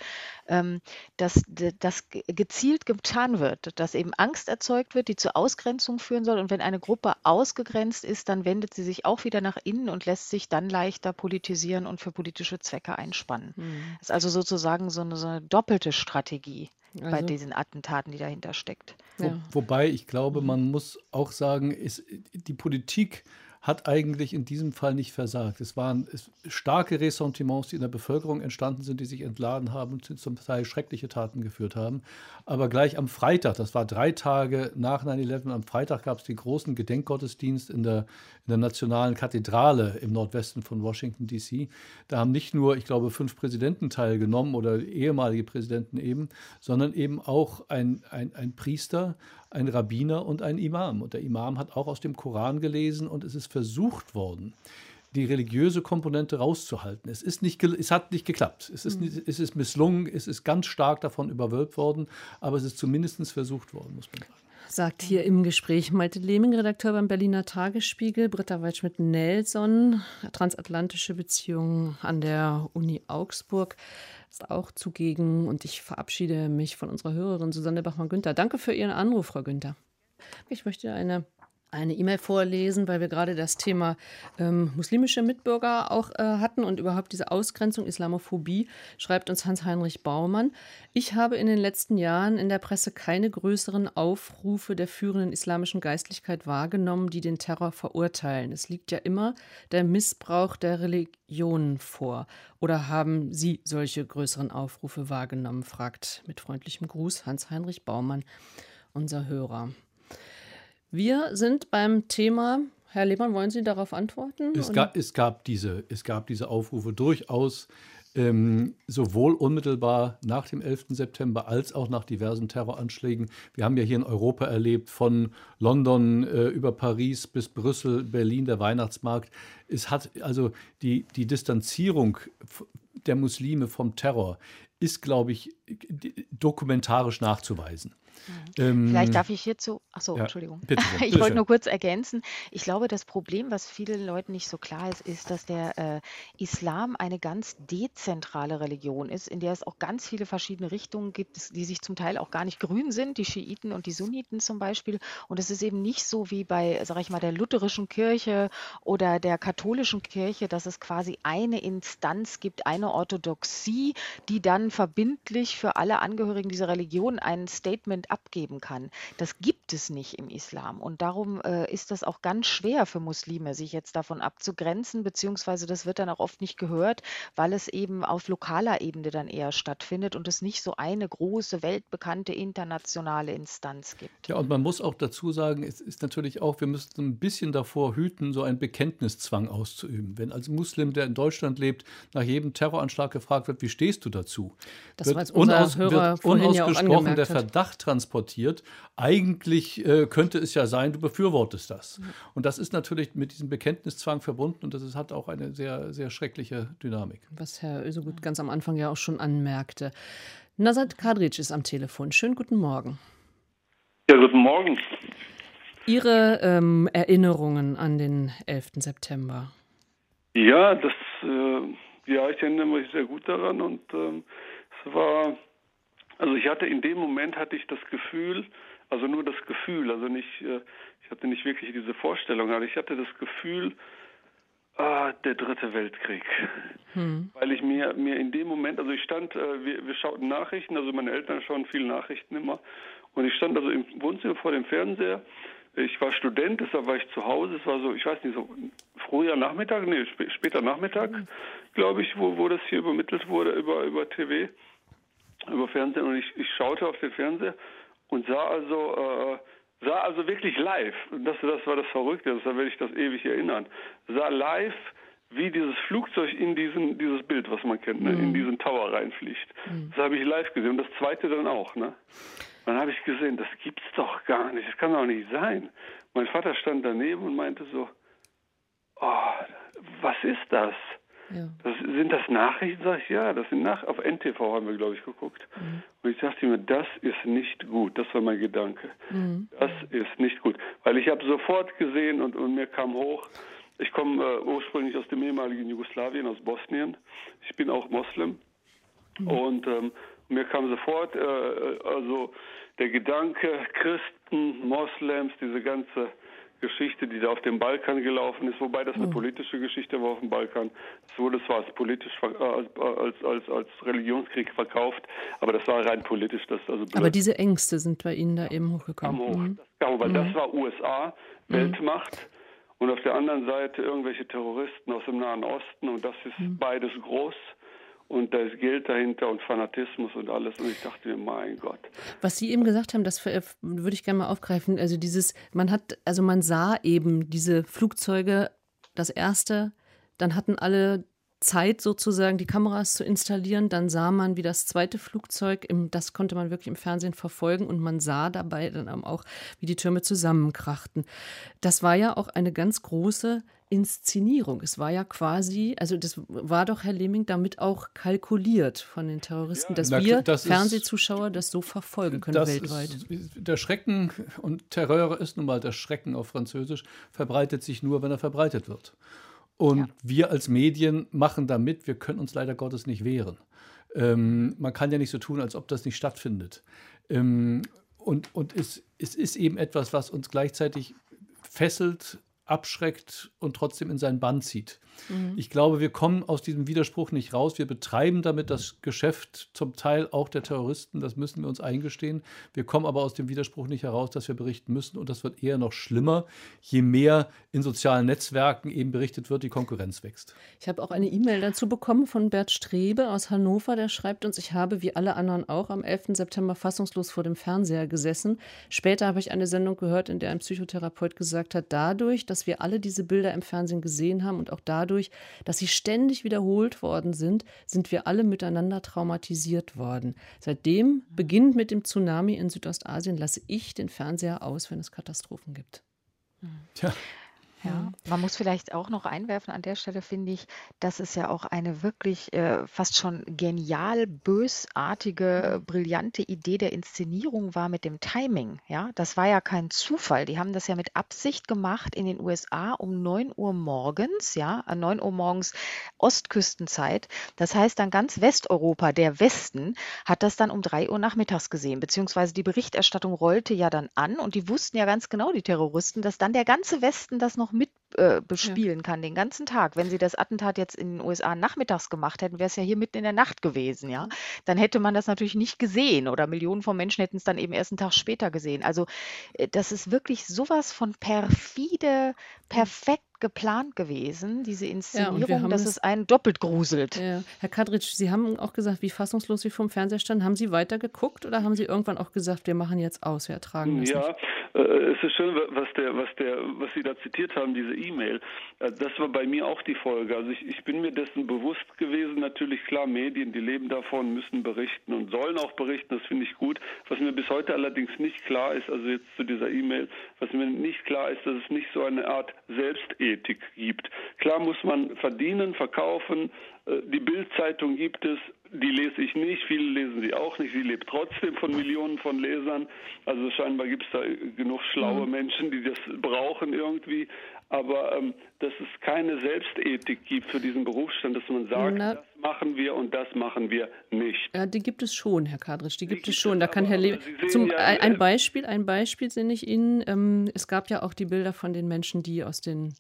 ähm, dass das gezielt getan wird, dass eben Angst erzeugt wird, die zur Ausgrenzung führen soll. Und wenn eine Gruppe aus ausgegrenzt ist, dann wendet sie sich auch wieder nach innen und lässt sich dann leichter politisieren und für politische Zwecke einspannen. Mhm. Das ist also sozusagen so eine, so eine doppelte Strategie also. bei diesen Attentaten, die dahinter steckt. Wo, ja. Wobei ich glaube, man muss auch sagen, ist, die Politik hat eigentlich in diesem Fall nicht versagt. Es waren starke Ressentiments, die in der Bevölkerung entstanden sind, die sich entladen haben und zum Teil schreckliche Taten geführt haben. Aber gleich am Freitag, das war drei Tage nach 9-11, am Freitag gab es den großen Gedenkgottesdienst in der, in der Nationalen Kathedrale im Nordwesten von Washington, D.C. Da haben nicht nur, ich glaube, fünf Präsidenten teilgenommen oder ehemalige Präsidenten eben, sondern eben auch ein, ein, ein Priester, ein Rabbiner und ein Imam. Und der Imam hat auch aus dem Koran gelesen und es ist versucht worden, die religiöse Komponente rauszuhalten. Es, ist nicht, es hat nicht geklappt. Es ist, nicht, es ist misslungen, es ist ganz stark davon überwölbt worden, aber es ist zumindest versucht worden, muss man sagen sagt hier im Gespräch Malte Lehming, Redakteur beim Berliner Tagesspiegel, Britta Waldschmidt-Nelson, transatlantische Beziehungen an der Uni Augsburg ist auch zugegen und ich verabschiede mich von unserer Hörerin Susanne Bachmann-Günther. Danke für Ihren Anruf, Frau Günther. Ich möchte eine eine E-Mail vorlesen, weil wir gerade das Thema ähm, muslimische Mitbürger auch äh, hatten und überhaupt diese Ausgrenzung, Islamophobie, schreibt uns Hans-Heinrich Baumann. Ich habe in den letzten Jahren in der Presse keine größeren Aufrufe der führenden islamischen Geistlichkeit wahrgenommen, die den Terror verurteilen. Es liegt ja immer der Missbrauch der Religionen vor. Oder haben Sie solche größeren Aufrufe wahrgenommen? fragt mit freundlichem Gruß Hans-Heinrich Baumann, unser Hörer. Wir sind beim Thema, Herr Lehmann, wollen Sie darauf antworten? Es, gab, es gab, diese, es gab diese Aufrufe durchaus ähm, sowohl unmittelbar nach dem 11. September als auch nach diversen Terroranschlägen. Wir haben ja hier in Europa erlebt, von London äh, über Paris bis Brüssel, Berlin, der Weihnachtsmarkt. Es hat also die, die Distanzierung der Muslime vom Terror ist, glaube ich, dokumentarisch nachzuweisen. Ähm, Vielleicht darf ich hierzu, achso, ja, Entschuldigung. Bitte, bitte ich wollte nur kurz ergänzen. Ich glaube, das Problem, was vielen Leuten nicht so klar ist, ist, dass der äh, Islam eine ganz dezentrale Religion ist, in der es auch ganz viele verschiedene Richtungen gibt, die sich zum Teil auch gar nicht grün sind, die Schiiten und die Sunniten zum Beispiel. Und es ist eben nicht so wie bei, sag ich mal, der lutherischen Kirche oder der katholischen Kirche, dass es quasi eine Instanz gibt, eine Orthodoxie, die dann verbindlich für alle Angehörigen dieser Religion ein Statement abgeben kann. Das gibt es nicht im Islam. Und darum äh, ist das auch ganz schwer für Muslime, sich jetzt davon abzugrenzen, beziehungsweise das wird dann auch oft nicht gehört, weil es eben auf lokaler Ebene dann eher stattfindet und es nicht so eine große, weltbekannte internationale Instanz gibt. Ja, und man muss auch dazu sagen, es ist natürlich auch, wir müssen ein bisschen davor hüten, so einen Bekenntniszwang auszuüben. Wenn als Muslim, der in Deutschland lebt, nach jedem Terroranschlag gefragt wird, wie stehst du dazu? Das wird, unaus, wird unausgesprochen ja der Verdacht transportiert. Eigentlich äh, könnte es ja sein, du befürwortest das. Mhm. Und das ist natürlich mit diesem Bekenntniszwang verbunden und das ist, hat auch eine sehr, sehr schreckliche Dynamik. Was Herr Ösegut ganz am Anfang ja auch schon anmerkte. Nasat Kadric ist am Telefon. Schönen guten Morgen. Ja, guten Morgen. Ihre ähm, Erinnerungen an den 11. September? Ja, das, äh, ja, ich erinnere mich sehr gut daran und ähm, es war also ich hatte in dem Moment hatte ich das Gefühl, also nur das Gefühl, also nicht, äh, ich hatte nicht wirklich diese Vorstellung, aber ich hatte das Gefühl, Ah, der dritte Weltkrieg. Hm. Weil ich mir, mir in dem Moment, also ich stand, äh, wir, wir schauten Nachrichten, also meine Eltern schauen viele Nachrichten immer. Und ich stand also im Wohnzimmer vor dem Fernseher. Ich war Student, deshalb war ich zu Hause. Es war so, ich weiß nicht, so früher Nachmittag, nee, sp später Nachmittag, mhm. glaube ich, wo, wo das hier übermittelt wurde über, über TV, über Fernsehen. Und ich, ich schaute auf den Fernseher und sah also, äh, sah also wirklich live, das, das war das Verrückte, da werde ich das ewig erinnern, sah live, wie dieses Flugzeug in diesen, dieses Bild, was man kennt, ne, mhm. in diesen Tower reinfliegt. Mhm. Das habe ich live gesehen und das zweite dann auch. Ne? Dann habe ich gesehen, das gibt's doch gar nicht, das kann doch nicht sein. Mein Vater stand daneben und meinte so, oh, was ist das? Ja. das sind das Nachrichten? Sag ich, ja, das sind Nach auf NTV haben wir, glaube ich, geguckt. Mhm. Und ich dachte mir, das ist nicht gut. Das war mein Gedanke. Mhm. Das ist nicht gut. Weil ich habe sofort gesehen und, und mir kam hoch, ich komme äh, ursprünglich aus dem ehemaligen Jugoslawien, aus Bosnien. Ich bin auch Moslem. Mhm. Und ähm, mir kam sofort äh, also der Gedanke, Christen, Moslems, diese ganze Geschichte, die da auf dem Balkan gelaufen ist, wobei das eine mhm. politische Geschichte war auf dem Balkan. Es wurde zwar als politisch äh, als, als, als, als Religionskrieg verkauft, aber das war rein politisch. Das also aber diese Ängste sind bei Ihnen da eben hochgekommen. Hoch. Mhm. Weil mhm. das war USA, mhm. Weltmacht. Und auf der anderen Seite irgendwelche Terroristen aus dem Nahen Osten und das ist mhm. beides groß und da ist Geld dahinter und Fanatismus und alles. Und ich dachte mir, mein Gott. Was Sie eben gesagt haben, das würde ich gerne mal aufgreifen. Also dieses, man hat, also man sah eben diese Flugzeuge, das erste, dann hatten alle Zeit sozusagen die Kameras zu installieren. Dann sah man, wie das zweite Flugzeug, im, das konnte man wirklich im Fernsehen verfolgen und man sah dabei dann auch, wie die Türme zusammenkrachten. Das war ja auch eine ganz große Inszenierung. Es war ja quasi, also das war doch, Herr Lemming, damit auch kalkuliert von den Terroristen, ja, dass na, wir das Fernsehzuschauer ist, das so verfolgen können weltweit. Ist, der Schrecken und Terror ist nun mal der Schrecken auf Französisch, verbreitet sich nur, wenn er verbreitet wird. Und ja. wir als Medien machen da mit, wir können uns leider Gottes nicht wehren. Ähm, man kann ja nicht so tun, als ob das nicht stattfindet. Ähm, und und es, es ist eben etwas, was uns gleichzeitig fesselt, abschreckt und trotzdem in seinen Bann zieht. Mhm. Ich glaube, wir kommen aus diesem Widerspruch nicht raus. Wir betreiben damit das Geschäft zum Teil auch der Terroristen. Das müssen wir uns eingestehen. Wir kommen aber aus dem Widerspruch nicht heraus, dass wir berichten müssen. Und das wird eher noch schlimmer, je mehr in sozialen Netzwerken eben berichtet wird, die Konkurrenz wächst. Ich habe auch eine E-Mail dazu bekommen von Bert Strebe aus Hannover. Der schreibt uns, ich habe wie alle anderen auch am 11. September fassungslos vor dem Fernseher gesessen. Später habe ich eine Sendung gehört, in der ein Psychotherapeut gesagt hat, dadurch, dass wir alle diese Bilder im Fernsehen gesehen haben und auch dadurch, dadurch, dass sie ständig wiederholt worden sind, sind wir alle miteinander traumatisiert worden. Seitdem, beginnend mit dem Tsunami in Südostasien, lasse ich den Fernseher aus, wenn es Katastrophen gibt. Tja. Ja, mhm. man muss vielleicht auch noch einwerfen an der Stelle, finde ich, dass es ja auch eine wirklich äh, fast schon genial bösartige, mhm. brillante Idee der Inszenierung war mit dem Timing. Ja, das war ja kein Zufall. Die haben das ja mit Absicht gemacht in den USA um 9 Uhr morgens, ja, an 9 Uhr morgens Ostküstenzeit. Das heißt dann ganz Westeuropa, der Westen, hat das dann um 3 Uhr nachmittags gesehen, beziehungsweise die Berichterstattung rollte ja dann an und die wussten ja ganz genau, die Terroristen, dass dann der ganze Westen das noch mit äh, bespielen ja. kann den ganzen Tag. Wenn sie das Attentat jetzt in den USA nachmittags gemacht hätten, wäre es ja hier mitten in der Nacht gewesen, ja. Dann hätte man das natürlich nicht gesehen oder Millionen von Menschen hätten es dann eben erst einen Tag später gesehen. Also äh, das ist wirklich sowas von perfide, perfekt geplant gewesen, diese Inszenierung, ja, dass es einen doppelt gruselt. Ja. Herr Kadritsch, Sie haben auch gesagt, wie fassungslos Sie vom Fernseher standen. Haben Sie weiter geguckt oder haben Sie irgendwann auch gesagt, wir machen jetzt aus, wir ertragen das Ja, äh, es ist schön, was, der, was, der, was Sie da zitiert haben, diese E-Mail. Äh, das war bei mir auch die Folge. Also ich, ich bin mir dessen bewusst gewesen, natürlich klar, Medien, die leben davon, müssen berichten und sollen auch berichten, das finde ich gut. Was mir bis heute allerdings nicht klar ist, also jetzt zu dieser E-Mail, was mir nicht klar ist, dass es nicht so eine Art Selbstethik Ethik gibt. Klar muss man verdienen, verkaufen. Äh, die Bildzeitung gibt es, die lese ich nicht, viele lesen sie auch nicht. Sie lebt trotzdem von Millionen von Lesern. Also scheinbar gibt es da genug schlaue mhm. Menschen, die das brauchen irgendwie. Aber ähm, dass es keine Selbstethik gibt für diesen Berufsstand, dass man sagt, Na, das machen wir und das machen wir nicht. Ja, die gibt es schon, Herr Kadritsch, die, die gibt es schon. Da kann Herr Le zum ja, ein Beispiel, ein Beispiel nenne ich Ihnen. Ähm, es gab ja auch die Bilder von den Menschen, die aus den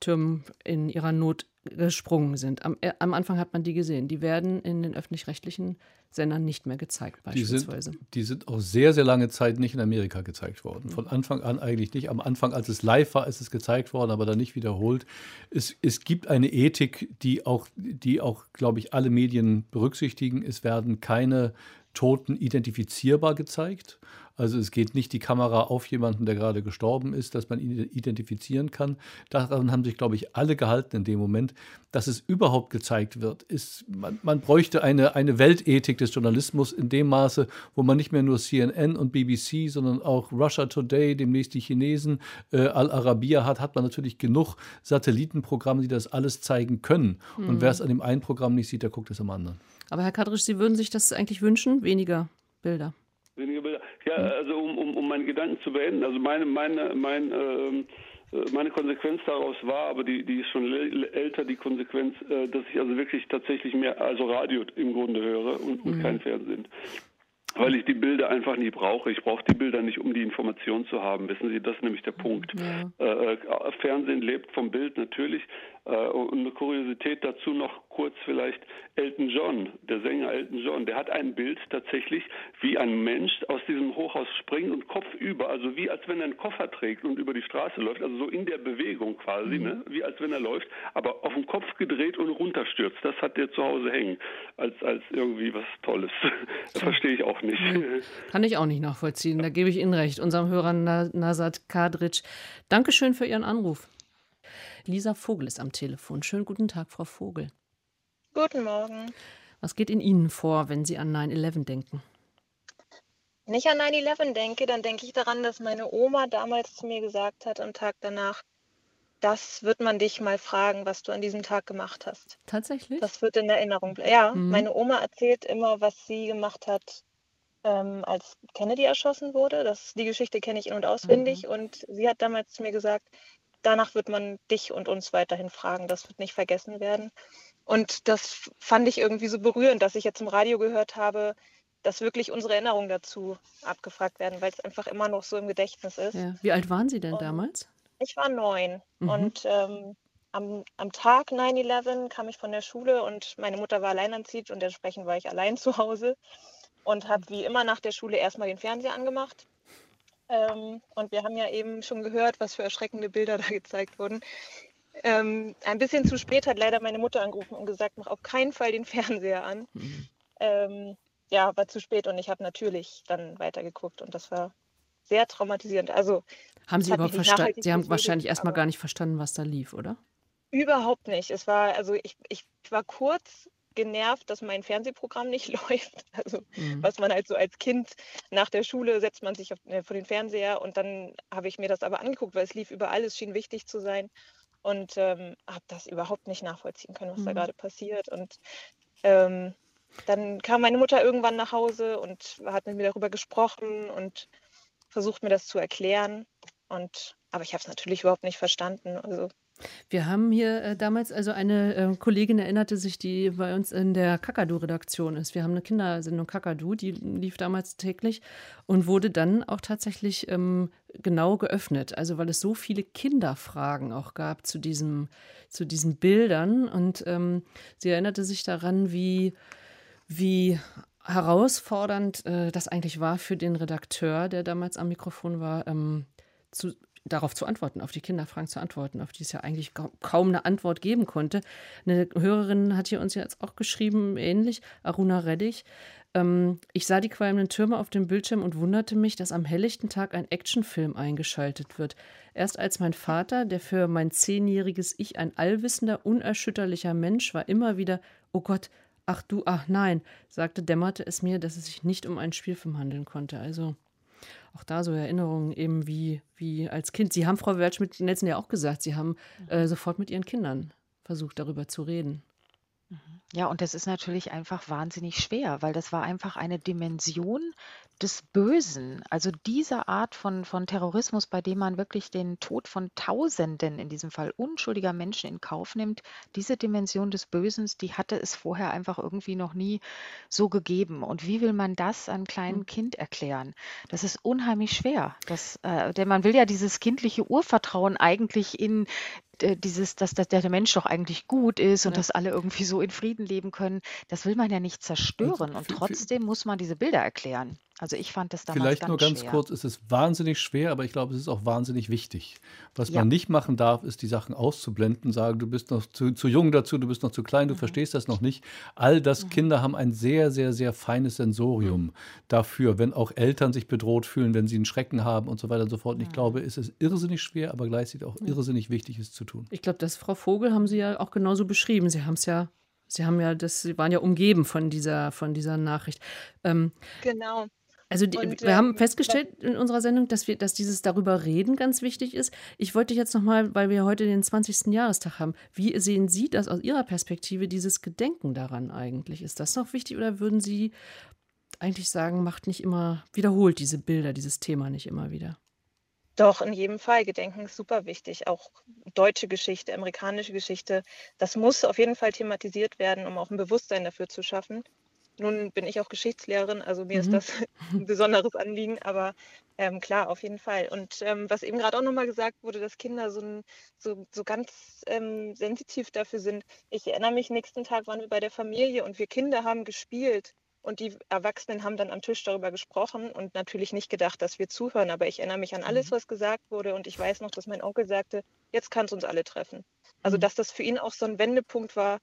Türmen in ihrer Not gesprungen sind. Am, äh, am Anfang hat man die gesehen. Die werden in den öffentlich-rechtlichen Sendern nicht mehr gezeigt, beispielsweise. Die sind, die sind auch sehr, sehr lange Zeit nicht in Amerika gezeigt worden. Von Anfang an eigentlich nicht. Am Anfang, als es live war, ist es gezeigt worden, aber dann nicht wiederholt. Es, es gibt eine Ethik, die auch, die auch, glaube ich, alle Medien berücksichtigen. Es werden keine Toten identifizierbar gezeigt. Also es geht nicht die Kamera auf jemanden, der gerade gestorben ist, dass man ihn identifizieren kann. Daran haben sich, glaube ich, alle gehalten in dem Moment, dass es überhaupt gezeigt wird. Ist, man, man bräuchte eine, eine Weltethik des Journalismus in dem Maße, wo man nicht mehr nur CNN und BBC, sondern auch Russia Today, demnächst die Chinesen, äh, Al Arabiya hat, hat man natürlich genug Satellitenprogramme, die das alles zeigen können. Mhm. Und wer es an dem einen Programm nicht sieht, der guckt es am anderen. Aber Herr Kadrisch, Sie würden sich das eigentlich wünschen? Weniger Bilder? Weniger Bilder. Ja, also um, um, um meinen Gedanken zu beenden, also meine, meine, mein, ähm, äh, meine Konsequenz daraus war, aber die, die ist schon älter, die Konsequenz, äh, dass ich also wirklich tatsächlich mehr, also Radio im Grunde höre und, und mhm. kein Fernsehen weil ich die Bilder einfach nie brauche. Ich brauche die Bilder nicht, um die Information zu haben. Wissen Sie, das ist nämlich der Punkt. Ja. Äh, äh Fernsehen lebt vom Bild natürlich. Äh, und eine Kuriosität dazu noch kurz vielleicht Elton John, der Sänger Elton John, der hat ein Bild tatsächlich, wie ein Mensch aus diesem Hochhaus springt und Kopf über, also wie als wenn er einen Koffer trägt und über die Straße läuft, also so in der Bewegung quasi, mhm. ne? wie als wenn er läuft, aber auf den Kopf gedreht und runterstürzt. Das hat der zu Hause hängen, als, als irgendwie was Tolles. das verstehe ich auch nicht. Kann ich auch nicht nachvollziehen, da gebe ich Ihnen recht. Unserem Hörer Nasat Kadric, Dankeschön für Ihren Anruf. Lisa Vogel ist am Telefon. Schönen guten Tag, Frau Vogel. Guten Morgen. Was geht in Ihnen vor, wenn Sie an 9-11 denken? Wenn ich an 9-11 denke, dann denke ich daran, dass meine Oma damals zu mir gesagt hat, am Tag danach, das wird man dich mal fragen, was du an diesem Tag gemacht hast. Tatsächlich? Das wird in Erinnerung bleiben. Ja, mhm. meine Oma erzählt immer, was sie gemacht hat, ähm, als Kennedy erschossen wurde. Das, die Geschichte kenne ich in- und auswendig. Mhm. Und sie hat damals zu mir gesagt, danach wird man dich und uns weiterhin fragen. Das wird nicht vergessen werden. Und das fand ich irgendwie so berührend, dass ich jetzt im Radio gehört habe, dass wirklich unsere Erinnerungen dazu abgefragt werden, weil es einfach immer noch so im Gedächtnis ist. Ja. Wie alt waren Sie denn und damals? Ich war neun. Mhm. Und ähm, am, am Tag 9-11 kam ich von der Schule und meine Mutter war alleinerziehend und entsprechend war ich allein zu Hause und habe wie immer nach der Schule erstmal den Fernseher angemacht ähm, und wir haben ja eben schon gehört, was für erschreckende Bilder da gezeigt wurden. Ähm, ein bisschen zu spät hat leider meine Mutter angerufen und gesagt, mach auf keinen Fall den Fernseher an. Mhm. Ähm, ja, war zu spät und ich habe natürlich dann weitergeguckt und das war sehr traumatisierend. Also haben Sie überhaupt verstanden? Sie haben wahrscheinlich erstmal gar nicht verstanden, was da lief, oder? Überhaupt nicht. Es war, also ich, ich war kurz genervt, dass mein Fernsehprogramm nicht läuft. Also mhm. was man halt so als Kind nach der Schule setzt man sich auf, äh, vor den Fernseher und dann habe ich mir das aber angeguckt, weil es lief überall, es schien wichtig zu sein und ähm, habe das überhaupt nicht nachvollziehen können, was mhm. da gerade passiert. Und ähm, dann kam meine Mutter irgendwann nach Hause und hat mit mir darüber gesprochen und versucht mir das zu erklären. Und aber ich habe es natürlich überhaupt nicht verstanden. Also wir haben hier äh, damals, also eine äh, Kollegin erinnerte sich, die bei uns in der Kakadu-Redaktion ist. Wir haben eine Kindersendung Kakadu, die lief damals täglich und wurde dann auch tatsächlich ähm, genau geöffnet. Also weil es so viele Kinderfragen auch gab zu, diesem, zu diesen Bildern. Und ähm, sie erinnerte sich daran, wie, wie herausfordernd äh, das eigentlich war für den Redakteur, der damals am Mikrofon war, ähm, zu, darauf zu antworten, auf die Kinderfragen zu antworten, auf die es ja eigentlich kaum eine Antwort geben konnte. Eine Hörerin hat hier uns jetzt auch geschrieben, ähnlich, Aruna Reddich. Ähm, ich sah die qualmenden Türme auf dem Bildschirm und wunderte mich, dass am helllichten Tag ein Actionfilm eingeschaltet wird. Erst als mein Vater, der für mein zehnjähriges Ich ein allwissender, unerschütterlicher Mensch war, immer wieder, oh Gott, ach du, ach nein, sagte, dämmerte es mir, dass es sich nicht um einen Spielfilm handeln konnte. Also auch da so Erinnerungen eben wie, wie als Kind. Sie haben, Frau Weltschmidt-Nelson ja auch gesagt, Sie haben äh, sofort mit Ihren Kindern versucht, darüber zu reden. Mhm. Ja, und das ist natürlich einfach wahnsinnig schwer, weil das war einfach eine Dimension des Bösen. Also diese Art von, von Terrorismus, bei dem man wirklich den Tod von Tausenden, in diesem Fall unschuldiger Menschen in Kauf nimmt, diese Dimension des Bösen, die hatte es vorher einfach irgendwie noch nie so gegeben. Und wie will man das einem kleinen hm. Kind erklären? Das ist unheimlich schwer. Das, äh, denn man will ja dieses kindliche Urvertrauen eigentlich in dieses, dass, dass der Mensch doch eigentlich gut ist und ja. dass alle irgendwie so in Frieden leben können, das will man ja nicht zerstören. Und trotzdem muss man diese Bilder erklären. Also ich fand das damals Vielleicht ganz nur ganz schwer. kurz, es ist wahnsinnig schwer, aber ich glaube, es ist auch wahnsinnig wichtig. Was ja. man nicht machen darf, ist die Sachen auszublenden, sagen, du bist noch zu, zu jung dazu, du bist noch zu klein, du mhm. verstehst das noch nicht. All das, mhm. Kinder haben ein sehr, sehr, sehr feines Sensorium mhm. dafür, wenn auch Eltern sich bedroht fühlen, wenn sie einen Schrecken haben und so weiter und so fort. Und ich mhm. glaube, es ist irrsinnig schwer, aber gleichzeitig auch irrsinnig wichtig, es zu tun. Ich glaube, das Frau Vogel haben Sie ja auch genauso beschrieben. Sie haben es ja Sie haben ja das, Sie waren ja umgeben von dieser, von dieser Nachricht. Ähm, genau. Also die, und, wir ähm, haben festgestellt in unserer Sendung, dass wir, dass dieses darüber reden ganz wichtig ist. Ich wollte jetzt nochmal, weil wir heute den 20. Jahrestag haben, wie sehen Sie das aus Ihrer Perspektive, dieses Gedenken daran eigentlich? Ist das noch wichtig oder würden Sie eigentlich sagen, macht nicht immer, wiederholt diese Bilder, dieses Thema nicht immer wieder? Doch, in jedem Fall. Gedenken ist super wichtig. Auch deutsche Geschichte, amerikanische Geschichte. Das muss auf jeden Fall thematisiert werden, um auch ein Bewusstsein dafür zu schaffen. Nun bin ich auch Geschichtslehrerin, also mir mhm. ist das ein besonderes Anliegen, aber ähm, klar, auf jeden Fall. Und ähm, was eben gerade auch nochmal gesagt wurde, dass Kinder so, ein, so, so ganz ähm, sensitiv dafür sind. Ich erinnere mich, nächsten Tag waren wir bei der Familie und wir Kinder haben gespielt und die Erwachsenen haben dann am Tisch darüber gesprochen und natürlich nicht gedacht, dass wir zuhören. Aber ich erinnere mich an alles, mhm. was gesagt wurde und ich weiß noch, dass mein Onkel sagte, jetzt kann es uns alle treffen. Also mhm. dass das für ihn auch so ein Wendepunkt war.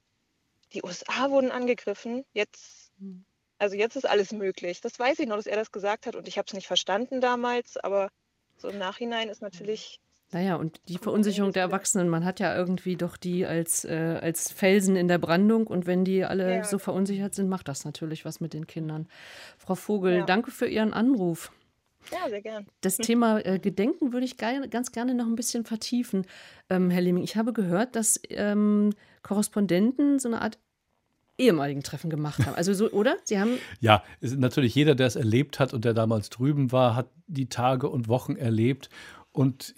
Die USA wurden angegriffen, jetzt hm. Also jetzt ist alles möglich. Das weiß ich noch, dass er das gesagt hat und ich habe es nicht verstanden damals, aber so im Nachhinein ist natürlich. Naja, und die Verunsicherung der Erwachsenen, man hat ja irgendwie doch die als, äh, als Felsen in der Brandung und wenn die alle ja. so verunsichert sind, macht das natürlich was mit den Kindern. Frau Vogel, ja. danke für Ihren Anruf. Ja, sehr gern. Das Thema äh, Gedenken würde ich geil, ganz gerne noch ein bisschen vertiefen. Ähm, Herr Lemming, ich habe gehört, dass ähm, Korrespondenten so eine Art ehemaligen Treffen gemacht haben. Also so, oder? Sie haben. Ja, natürlich jeder, der es erlebt hat und der damals drüben war, hat die Tage und Wochen erlebt. Und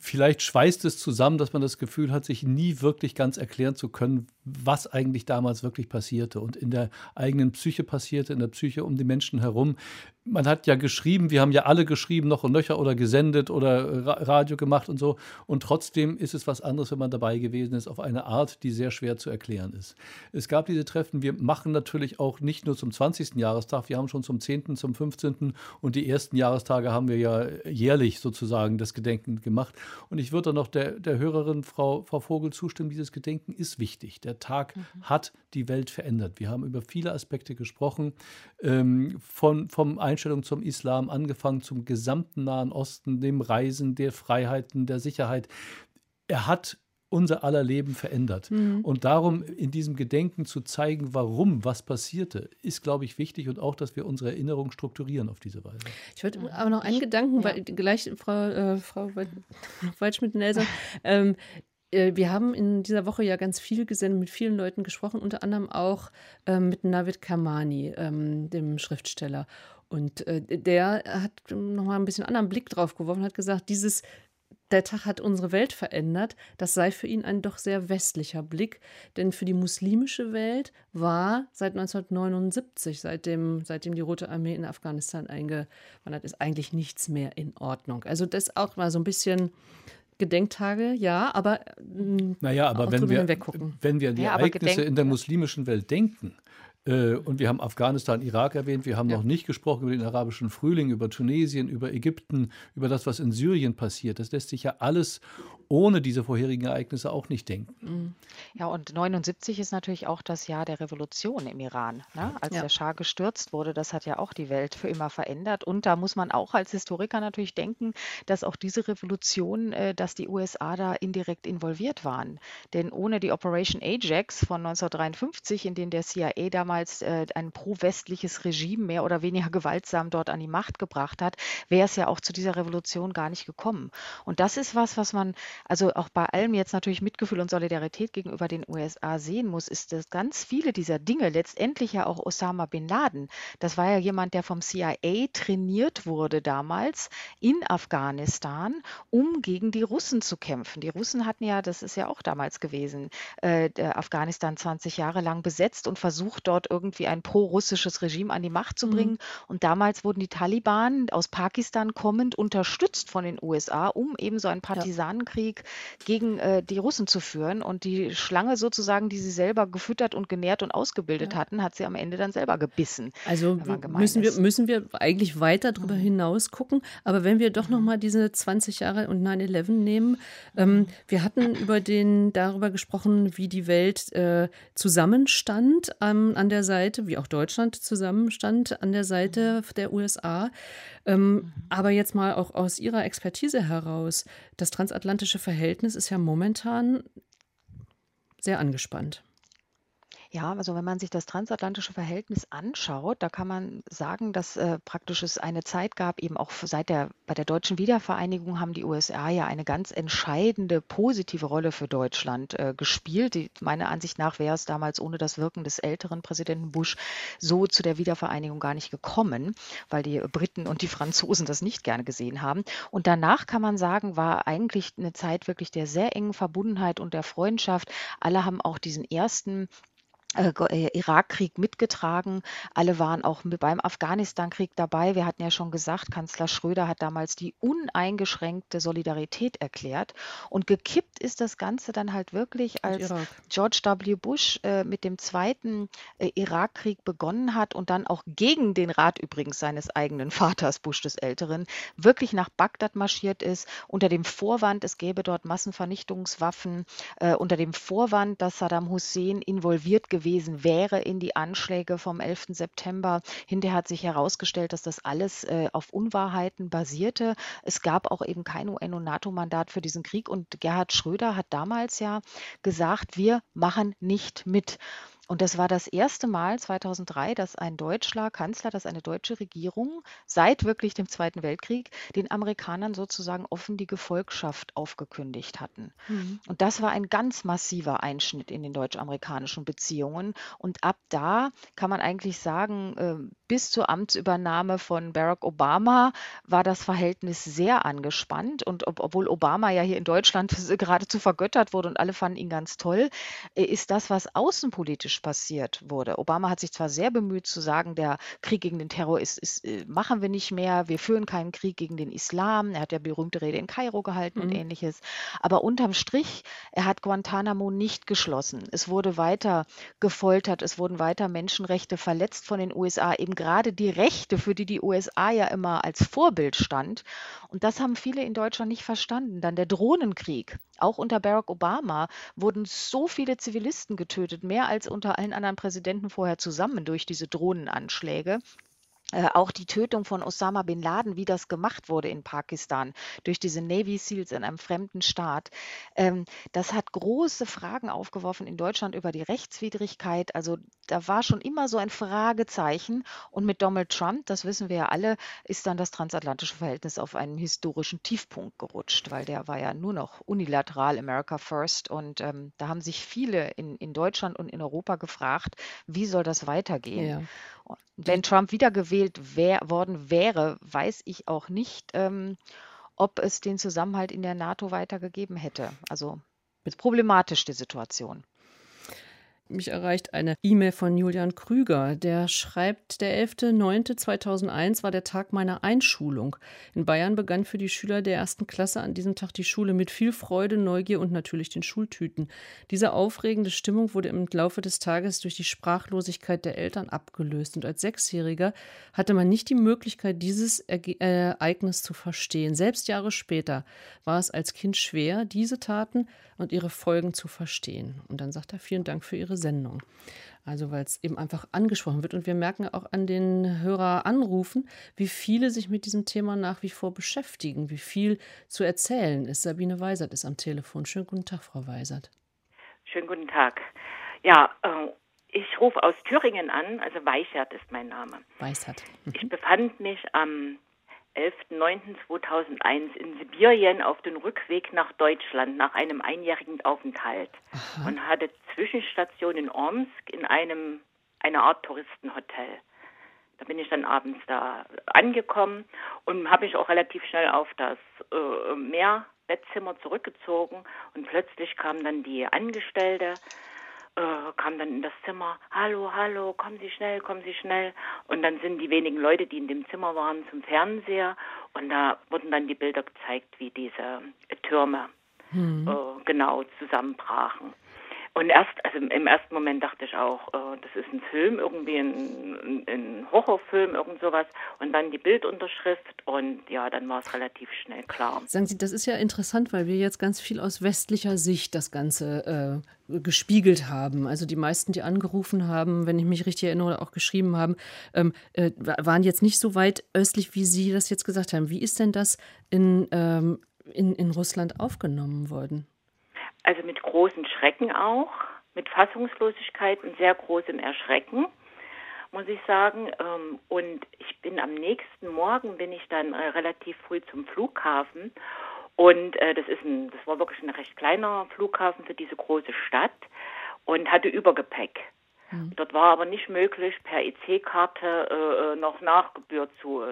vielleicht schweißt es zusammen, dass man das Gefühl hat, sich nie wirklich ganz erklären zu können, was eigentlich damals wirklich passierte und in der eigenen Psyche passierte, in der Psyche um die Menschen herum. Man hat ja geschrieben, wir haben ja alle geschrieben, noch und nöcher oder gesendet oder Radio gemacht und so. Und trotzdem ist es was anderes, wenn man dabei gewesen ist, auf eine Art, die sehr schwer zu erklären ist. Es gab diese Treffen, wir machen natürlich auch nicht nur zum 20. Jahrestag, wir haben schon zum 10., zum 15. und die ersten Jahrestage haben wir ja jährlich sozusagen das Gedenken gemacht. Und ich würde noch der, der Hörerin, Frau, Frau Vogel, zustimmen, dieses Gedenken ist wichtig. Der Tag mhm. hat die Welt verändert. Wir haben über viele Aspekte gesprochen, ähm, von vom Einstellung zum Islam angefangen zum gesamten Nahen Osten, dem Reisen, der Freiheiten, der Sicherheit. Er hat unser aller Leben verändert. Mhm. Und darum in diesem Gedenken zu zeigen, warum was passierte, ist, glaube ich, wichtig und auch, dass wir unsere Erinnerung strukturieren auf diese Weise. Ich würde aber noch einen Gedanken, weil gleich Frau, äh, Frau Waldschmidt-Nelson, ähm, äh, wir haben in dieser Woche ja ganz viel gesendet, mit vielen Leuten gesprochen, unter anderem auch ähm, mit Navid Kamani, ähm, dem Schriftsteller. Und äh, der hat nochmal ein bisschen anderen Blick drauf geworfen, hat gesagt, dieses der Tag hat unsere Welt verändert. Das sei für ihn ein doch sehr westlicher Blick, denn für die muslimische Welt war seit 1979, seitdem, seitdem die Rote Armee in Afghanistan eingewandert ist, eigentlich nichts mehr in Ordnung. Also das auch mal so ein bisschen Gedenktage, ja, aber mm, naja, aber wenn wir, wenn wir an die ja, Ereignisse in der muslimischen Welt denken, äh, und wir haben Afghanistan, Irak erwähnt. Wir haben ja. noch nicht gesprochen über den arabischen Frühling, über Tunesien, über Ägypten, über das, was in Syrien passiert. Das lässt sich ja alles ohne diese vorherigen Ereignisse auch nicht denken. Mhm. Ja, und 79 ist natürlich auch das Jahr der Revolution im Iran. Ne? Als ja. der Schah gestürzt wurde, das hat ja auch die Welt für immer verändert. Und da muss man auch als Historiker natürlich denken, dass auch diese Revolution, äh, dass die USA da indirekt involviert waren. Denn ohne die Operation Ajax von 1953, in dem der CIA damals äh, ein pro-westliches Regime mehr oder weniger gewaltsam dort an die Macht gebracht hat, wäre es ja auch zu dieser Revolution gar nicht gekommen. Und das ist was, was man also auch bei allem jetzt natürlich Mitgefühl und Solidarität gegenüber den USA sehen muss, ist, dass ganz viele dieser Dinge, letztendlich ja auch Osama bin Laden, das war ja jemand, der vom CIA trainiert wurde damals in Afghanistan, um gegen die Russen zu kämpfen. Die Russen hatten ja, das ist ja auch damals gewesen, äh, Afghanistan 20 Jahre lang besetzt und versucht dort dort irgendwie ein pro-russisches Regime an die Macht zu mhm. bringen. Mhm. Und damals wurden die Taliban aus Pakistan kommend unterstützt von den USA, um eben so einen Partisanenkrieg ja. gegen äh, die Russen zu führen. Und die Schlange sozusagen, die sie selber gefüttert und genährt und ausgebildet ja. hatten, hat sie am Ende dann selber gebissen. Also müssen wir, müssen wir eigentlich weiter darüber mhm. hinaus gucken. Aber wenn wir doch mhm. noch mal diese 20 Jahre und 9-11 nehmen, ähm, mhm. wir hatten über den, darüber gesprochen, wie die Welt äh, zusammenstand ähm, an der Seite, wie auch Deutschland zusammenstand an der Seite der USA. Ähm, aber jetzt mal auch aus Ihrer Expertise heraus, das transatlantische Verhältnis ist ja momentan sehr angespannt. Ja, also wenn man sich das transatlantische Verhältnis anschaut, da kann man sagen, dass äh, praktisch es eine Zeit gab, eben auch seit der, bei der deutschen Wiedervereinigung haben die USA ja eine ganz entscheidende positive Rolle für Deutschland äh, gespielt. Die, meiner Ansicht nach wäre es damals ohne das Wirken des älteren Präsidenten Bush so zu der Wiedervereinigung gar nicht gekommen, weil die Briten und die Franzosen das nicht gerne gesehen haben. Und danach kann man sagen, war eigentlich eine Zeit wirklich der sehr engen Verbundenheit und der Freundschaft. Alle haben auch diesen ersten Irakkrieg mitgetragen. Alle waren auch beim Afghanistan-Krieg dabei. Wir hatten ja schon gesagt, Kanzler Schröder hat damals die uneingeschränkte Solidarität erklärt. Und gekippt ist das Ganze dann halt wirklich, als George W. Bush äh, mit dem zweiten äh, Irakkrieg begonnen hat und dann auch gegen den Rat übrigens seines eigenen Vaters, Bush des Älteren, wirklich nach Bagdad marschiert ist, unter dem Vorwand, es gäbe dort Massenvernichtungswaffen, äh, unter dem Vorwand, dass Saddam Hussein involviert gewesen gewesen wäre in die Anschläge vom 11. September. Hinterher hat sich herausgestellt, dass das alles äh, auf Unwahrheiten basierte. Es gab auch eben kein UN- und NATO-Mandat für diesen Krieg. Und Gerhard Schröder hat damals ja gesagt, wir machen nicht mit. Und das war das erste Mal 2003, dass ein deutscher Kanzler, dass eine deutsche Regierung seit wirklich dem Zweiten Weltkrieg den Amerikanern sozusagen offen die Gefolgschaft aufgekündigt hatten. Mhm. Und das war ein ganz massiver Einschnitt in den deutsch-amerikanischen Beziehungen. Und ab da kann man eigentlich sagen, ähm, bis zur Amtsübernahme von Barack Obama war das Verhältnis sehr angespannt. Und ob, obwohl Obama ja hier in Deutschland geradezu vergöttert wurde und alle fanden ihn ganz toll, äh, ist das, was außenpolitisch passiert wurde. Obama hat sich zwar sehr bemüht zu sagen, der Krieg gegen den Terror ist, ist äh, machen wir nicht mehr, wir führen keinen Krieg gegen den Islam. Er hat ja berühmte Rede in Kairo gehalten mhm. und ähnliches. Aber unterm Strich, er hat Guantanamo nicht geschlossen. Es wurde weiter gefoltert, es wurden weiter Menschenrechte verletzt von den USA, eben gerade die Rechte, für die die USA ja immer als Vorbild stand. Und das haben viele in Deutschland nicht verstanden. Dann der Drohnenkrieg. Auch unter Barack Obama wurden so viele Zivilisten getötet, mehr als unter allen anderen Präsidenten vorher zusammen durch diese Drohnenanschläge. Äh, auch die Tötung von Osama bin Laden, wie das gemacht wurde in Pakistan durch diese Navy SEALs in einem fremden Staat, ähm, das hat große Fragen aufgeworfen in Deutschland über die Rechtswidrigkeit. Also da war schon immer so ein Fragezeichen. Und mit Donald Trump, das wissen wir ja alle, ist dann das transatlantische Verhältnis auf einen historischen Tiefpunkt gerutscht, weil der war ja nur noch unilateral America First. Und ähm, da haben sich viele in, in Deutschland und in Europa gefragt, wie soll das weitergehen? Ja. Wenn Trump wiedergewählt wär, worden wäre, weiß ich auch nicht, ähm, ob es den Zusammenhalt in der NATO weitergegeben hätte. Also ist problematisch die Situation. Mich erreicht eine E-Mail von Julian Krüger. Der schreibt, der 11.09.2001 war der Tag meiner Einschulung. In Bayern begann für die Schüler der ersten Klasse an diesem Tag die Schule mit viel Freude, Neugier und natürlich den Schultüten. Diese aufregende Stimmung wurde im Laufe des Tages durch die Sprachlosigkeit der Eltern abgelöst. Und als Sechsjähriger hatte man nicht die Möglichkeit, dieses Ereignis zu verstehen. Selbst Jahre später war es als Kind schwer, diese Taten und ihre Folgen zu verstehen. Und dann sagt er, vielen Dank für Ihre Sendung. Also weil es eben einfach angesprochen wird. Und wir merken auch an den Höreranrufen, wie viele sich mit diesem Thema nach wie vor beschäftigen, wie viel zu erzählen ist. Sabine Weisert ist am Telefon. Schönen guten Tag, Frau Weisert. Schönen guten Tag. Ja, äh, ich rufe aus Thüringen an, also Weichert ist mein Name. Weichert. Mhm. Ich befand mich am 11.09.2001 in Sibirien auf dem Rückweg nach Deutschland nach einem einjährigen Aufenthalt Aha. und hatte Zwischenstation in Omsk in einem eine Art Touristenhotel. Da bin ich dann abends da angekommen und habe mich auch relativ schnell auf das äh, Mehrbettzimmer zurückgezogen und plötzlich kam dann die Angestellte äh, kam dann in das Zimmer, hallo, hallo, kommen Sie schnell, kommen Sie schnell. Und dann sind die wenigen Leute, die in dem Zimmer waren, zum Fernseher und da wurden dann die Bilder gezeigt, wie diese Türme hm. äh, genau zusammenbrachen. Und erst, also im ersten Moment dachte ich auch, äh, das ist ein Film, irgendwie ein, ein, Horrorfilm, irgend sowas. Und dann die Bildunterschrift und ja, dann war es relativ schnell klar. Sagen Sie, das ist ja interessant, weil wir jetzt ganz viel aus westlicher Sicht das Ganze äh, gespiegelt haben. Also die meisten, die angerufen haben, wenn ich mich richtig erinnere, auch geschrieben haben, ähm, äh, waren jetzt nicht so weit östlich, wie Sie das jetzt gesagt haben. Wie ist denn das in, ähm, in, in Russland aufgenommen worden? Also mit großen Schrecken auch, mit Fassungslosigkeit und sehr großem Erschrecken, muss ich sagen. Ähm, und ich bin am nächsten Morgen, bin ich dann äh, relativ früh zum Flughafen. Und äh, das ist ein, das war wirklich ein recht kleiner Flughafen für diese große Stadt und hatte Übergepäck. Mhm. Dort war aber nicht möglich, per EC-Karte äh, noch Nachgebühr zu,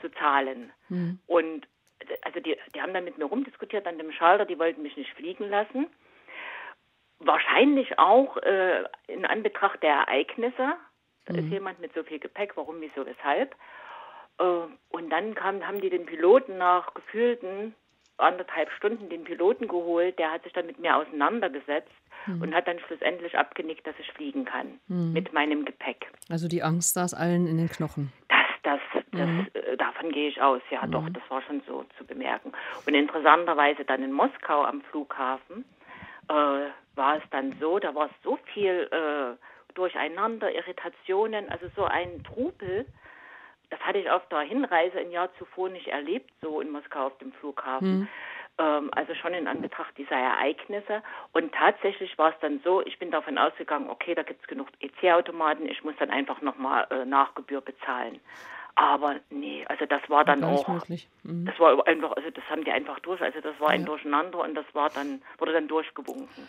zu zahlen. Mhm. Und also die, die haben dann mit mir rumdiskutiert an dem Schalter, die wollten mich nicht fliegen lassen. Wahrscheinlich auch äh, in Anbetracht der Ereignisse. Da mhm. ist jemand mit so viel Gepäck, warum, wieso, weshalb. Äh, und dann kam, haben die den Piloten nach gefühlten anderthalb Stunden den Piloten geholt, der hat sich dann mit mir auseinandergesetzt mhm. und hat dann schlussendlich abgenickt, dass ich fliegen kann mhm. mit meinem Gepäck. Also die Angst saß allen in den Knochen. Das das, das, mhm. äh, davon gehe ich aus. Ja, mhm. doch, das war schon so zu bemerken. Und interessanterweise dann in Moskau am Flughafen äh, war es dann so, da war es so viel äh, Durcheinander, Irritationen, also so ein Trubel. Das hatte ich auf der Hinreise ein Jahr zuvor nicht erlebt, so in Moskau auf dem Flughafen. Mhm ähm, also schon in Anbetracht dieser Ereignisse. Und tatsächlich war es dann so, ich bin davon ausgegangen, okay, da gibt es genug EC-Automaten, ich muss dann einfach nochmal äh, Nachgebühr bezahlen. Aber nee, also das war dann auch, mhm. das war einfach, also das haben die einfach durch, also das war ein Durcheinander und das war dann, wurde dann durchgewunken.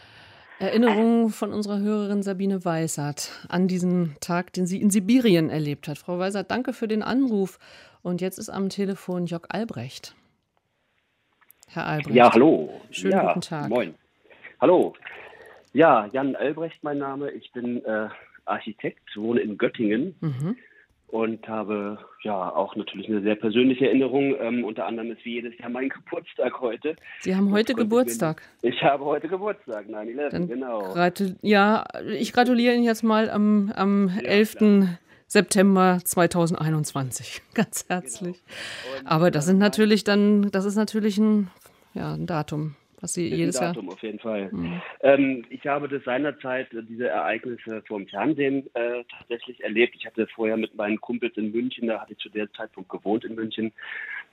Erinnerungen von unserer Hörerin Sabine Weisert an diesen Tag, den sie in Sibirien erlebt hat. Frau Weisert, danke für den Anruf. Und jetzt ist am Telefon Jörg Albrecht. Herr Albrecht. Ja, hallo. Schönen ja, guten Tag. Moin. Hallo. Ja, Jan Albrecht mein Name. Ich bin äh, Architekt, wohne in Göttingen mhm. Und habe ja auch natürlich eine sehr persönliche Erinnerung. Ähm, unter anderem ist wie jedes Jahr mein Geburtstag heute. Sie haben heute Geburtstag. Ich, ich, habe heute Geburtstag, 9-11, genau. Ja, ich gratuliere Ihnen jetzt mal am, am ja, 11. Klar. September 2021. Ganz herzlich. Genau. Aber das sind natürlich dann, das ist natürlich ein ja, ein Datum, was Sie jedes ein Datum Jahr. auf jeden Fall. Mhm. Ähm, ich habe das seinerzeit, äh, diese Ereignisse vom Fernsehen äh, tatsächlich erlebt. Ich hatte vorher mit meinen Kumpels in München, da hatte ich zu der Zeitpunkt gewohnt in München,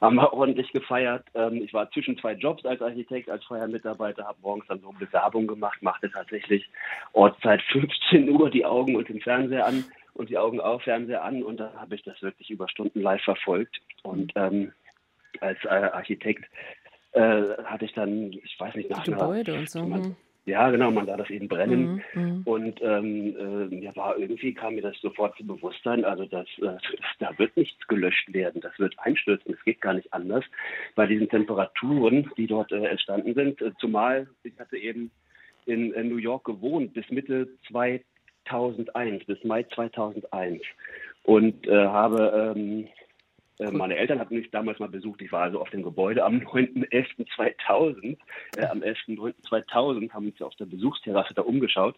haben wir ordentlich gefeiert. Ähm, ich war zwischen zwei Jobs als Architekt, als Feuermitarbeiter, habe morgens dann so Bewerbung gemacht, machte tatsächlich Ortszeit 15 Uhr die Augen und den Fernseher an und die Augen auf, Fernseher an und dann habe ich das wirklich über Stunden live verfolgt und ähm, als äh, Architekt äh, hatte ich dann, ich weiß nicht, nach Gebäude einer, und so. Man, hm. ja, genau, man sah das eben brennen. Mhm, mhm. und ähm, äh, mir war irgendwie, kam mir das sofort zu Bewusstsein, also das, äh, da wird nichts gelöscht werden, das wird einstürzen, es geht gar nicht anders bei diesen Temperaturen, die dort äh, entstanden sind. Äh, zumal ich hatte eben in, in New York gewohnt bis Mitte 2001, bis Mai 2001 und äh, habe ähm, äh, meine Eltern hatten mich damals mal besucht. Ich war also auf dem Gebäude am 9.11.2000. Äh, am 11.09.2000 haben wir uns auf der Besuchsterrasse da umgeschaut.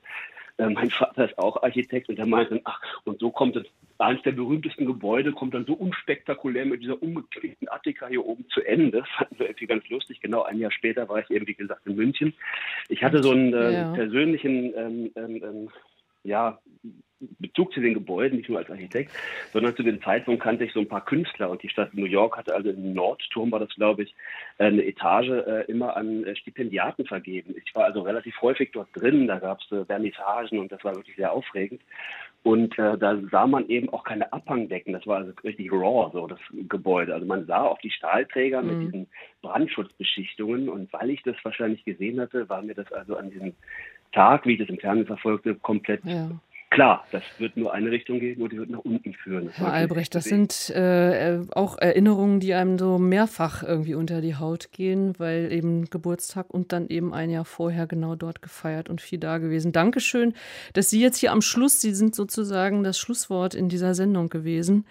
Äh, mein Vater ist auch Architekt und er meinte, ach, und so kommt es, eines der berühmtesten Gebäude kommt dann so unspektakulär mit dieser umgeknickten Attika hier oben zu Ende. Das fanden wir irgendwie ganz lustig. Genau ein Jahr später war ich eben, wie gesagt, in München. Ich hatte so einen äh, ja. persönlichen ähm, ähm, ähm ja, Bezug zu den Gebäuden, nicht nur als Architekt, sondern zu dem Zeitpunkt kannte ich so ein paar Künstler und die Stadt New York hatte also im Nordturm war das, glaube ich, eine Etage äh, immer an äh, Stipendiaten vergeben. Ich war also relativ häufig dort drin, da gab es äh, Vernissagen und das war wirklich sehr aufregend. Und äh, da sah man eben auch keine Abhangdecken. Das war also richtig raw, so das Gebäude. Also man sah auch die Stahlträger mhm. mit diesen Brandschutzbeschichtungen. Und weil ich das wahrscheinlich gesehen hatte, war mir das also an diesem Tag, wie ich das im Fernsehen verfolgte, komplett ja Klar, das wird nur eine Richtung gehen und die wird nach unten führen. Das Herr Albrecht, das sind äh, auch Erinnerungen, die einem so mehrfach irgendwie unter die Haut gehen, weil eben Geburtstag und dann eben ein Jahr vorher genau dort gefeiert und viel da gewesen. Dankeschön, dass Sie jetzt hier am Schluss, Sie sind sozusagen das Schlusswort in dieser Sendung gewesen.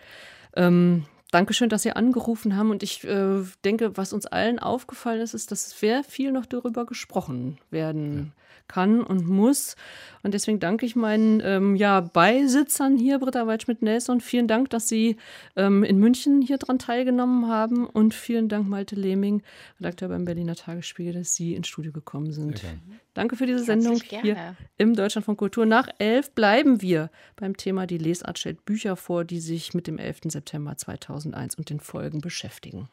Ähm, Dankeschön, dass Sie angerufen haben. Und ich äh, denke, was uns allen aufgefallen ist, ist, dass sehr viel noch darüber gesprochen werden kann und muss. Und deswegen danke ich meinen ähm, ja, Beisitzern hier, Britta Waldschmidt-Nelson. Vielen Dank, dass Sie ähm, in München hier dran teilgenommen haben. Und vielen Dank, Malte Lehming, Redakteur beim Berliner Tagesspiegel, dass Sie ins Studio gekommen sind. Danke für diese Sendung hier im Deutschland von Kultur. Nach elf bleiben wir beim Thema Die Lesart stellt Bücher vor, die sich mit dem 11. September 2001 und den Folgen beschäftigen.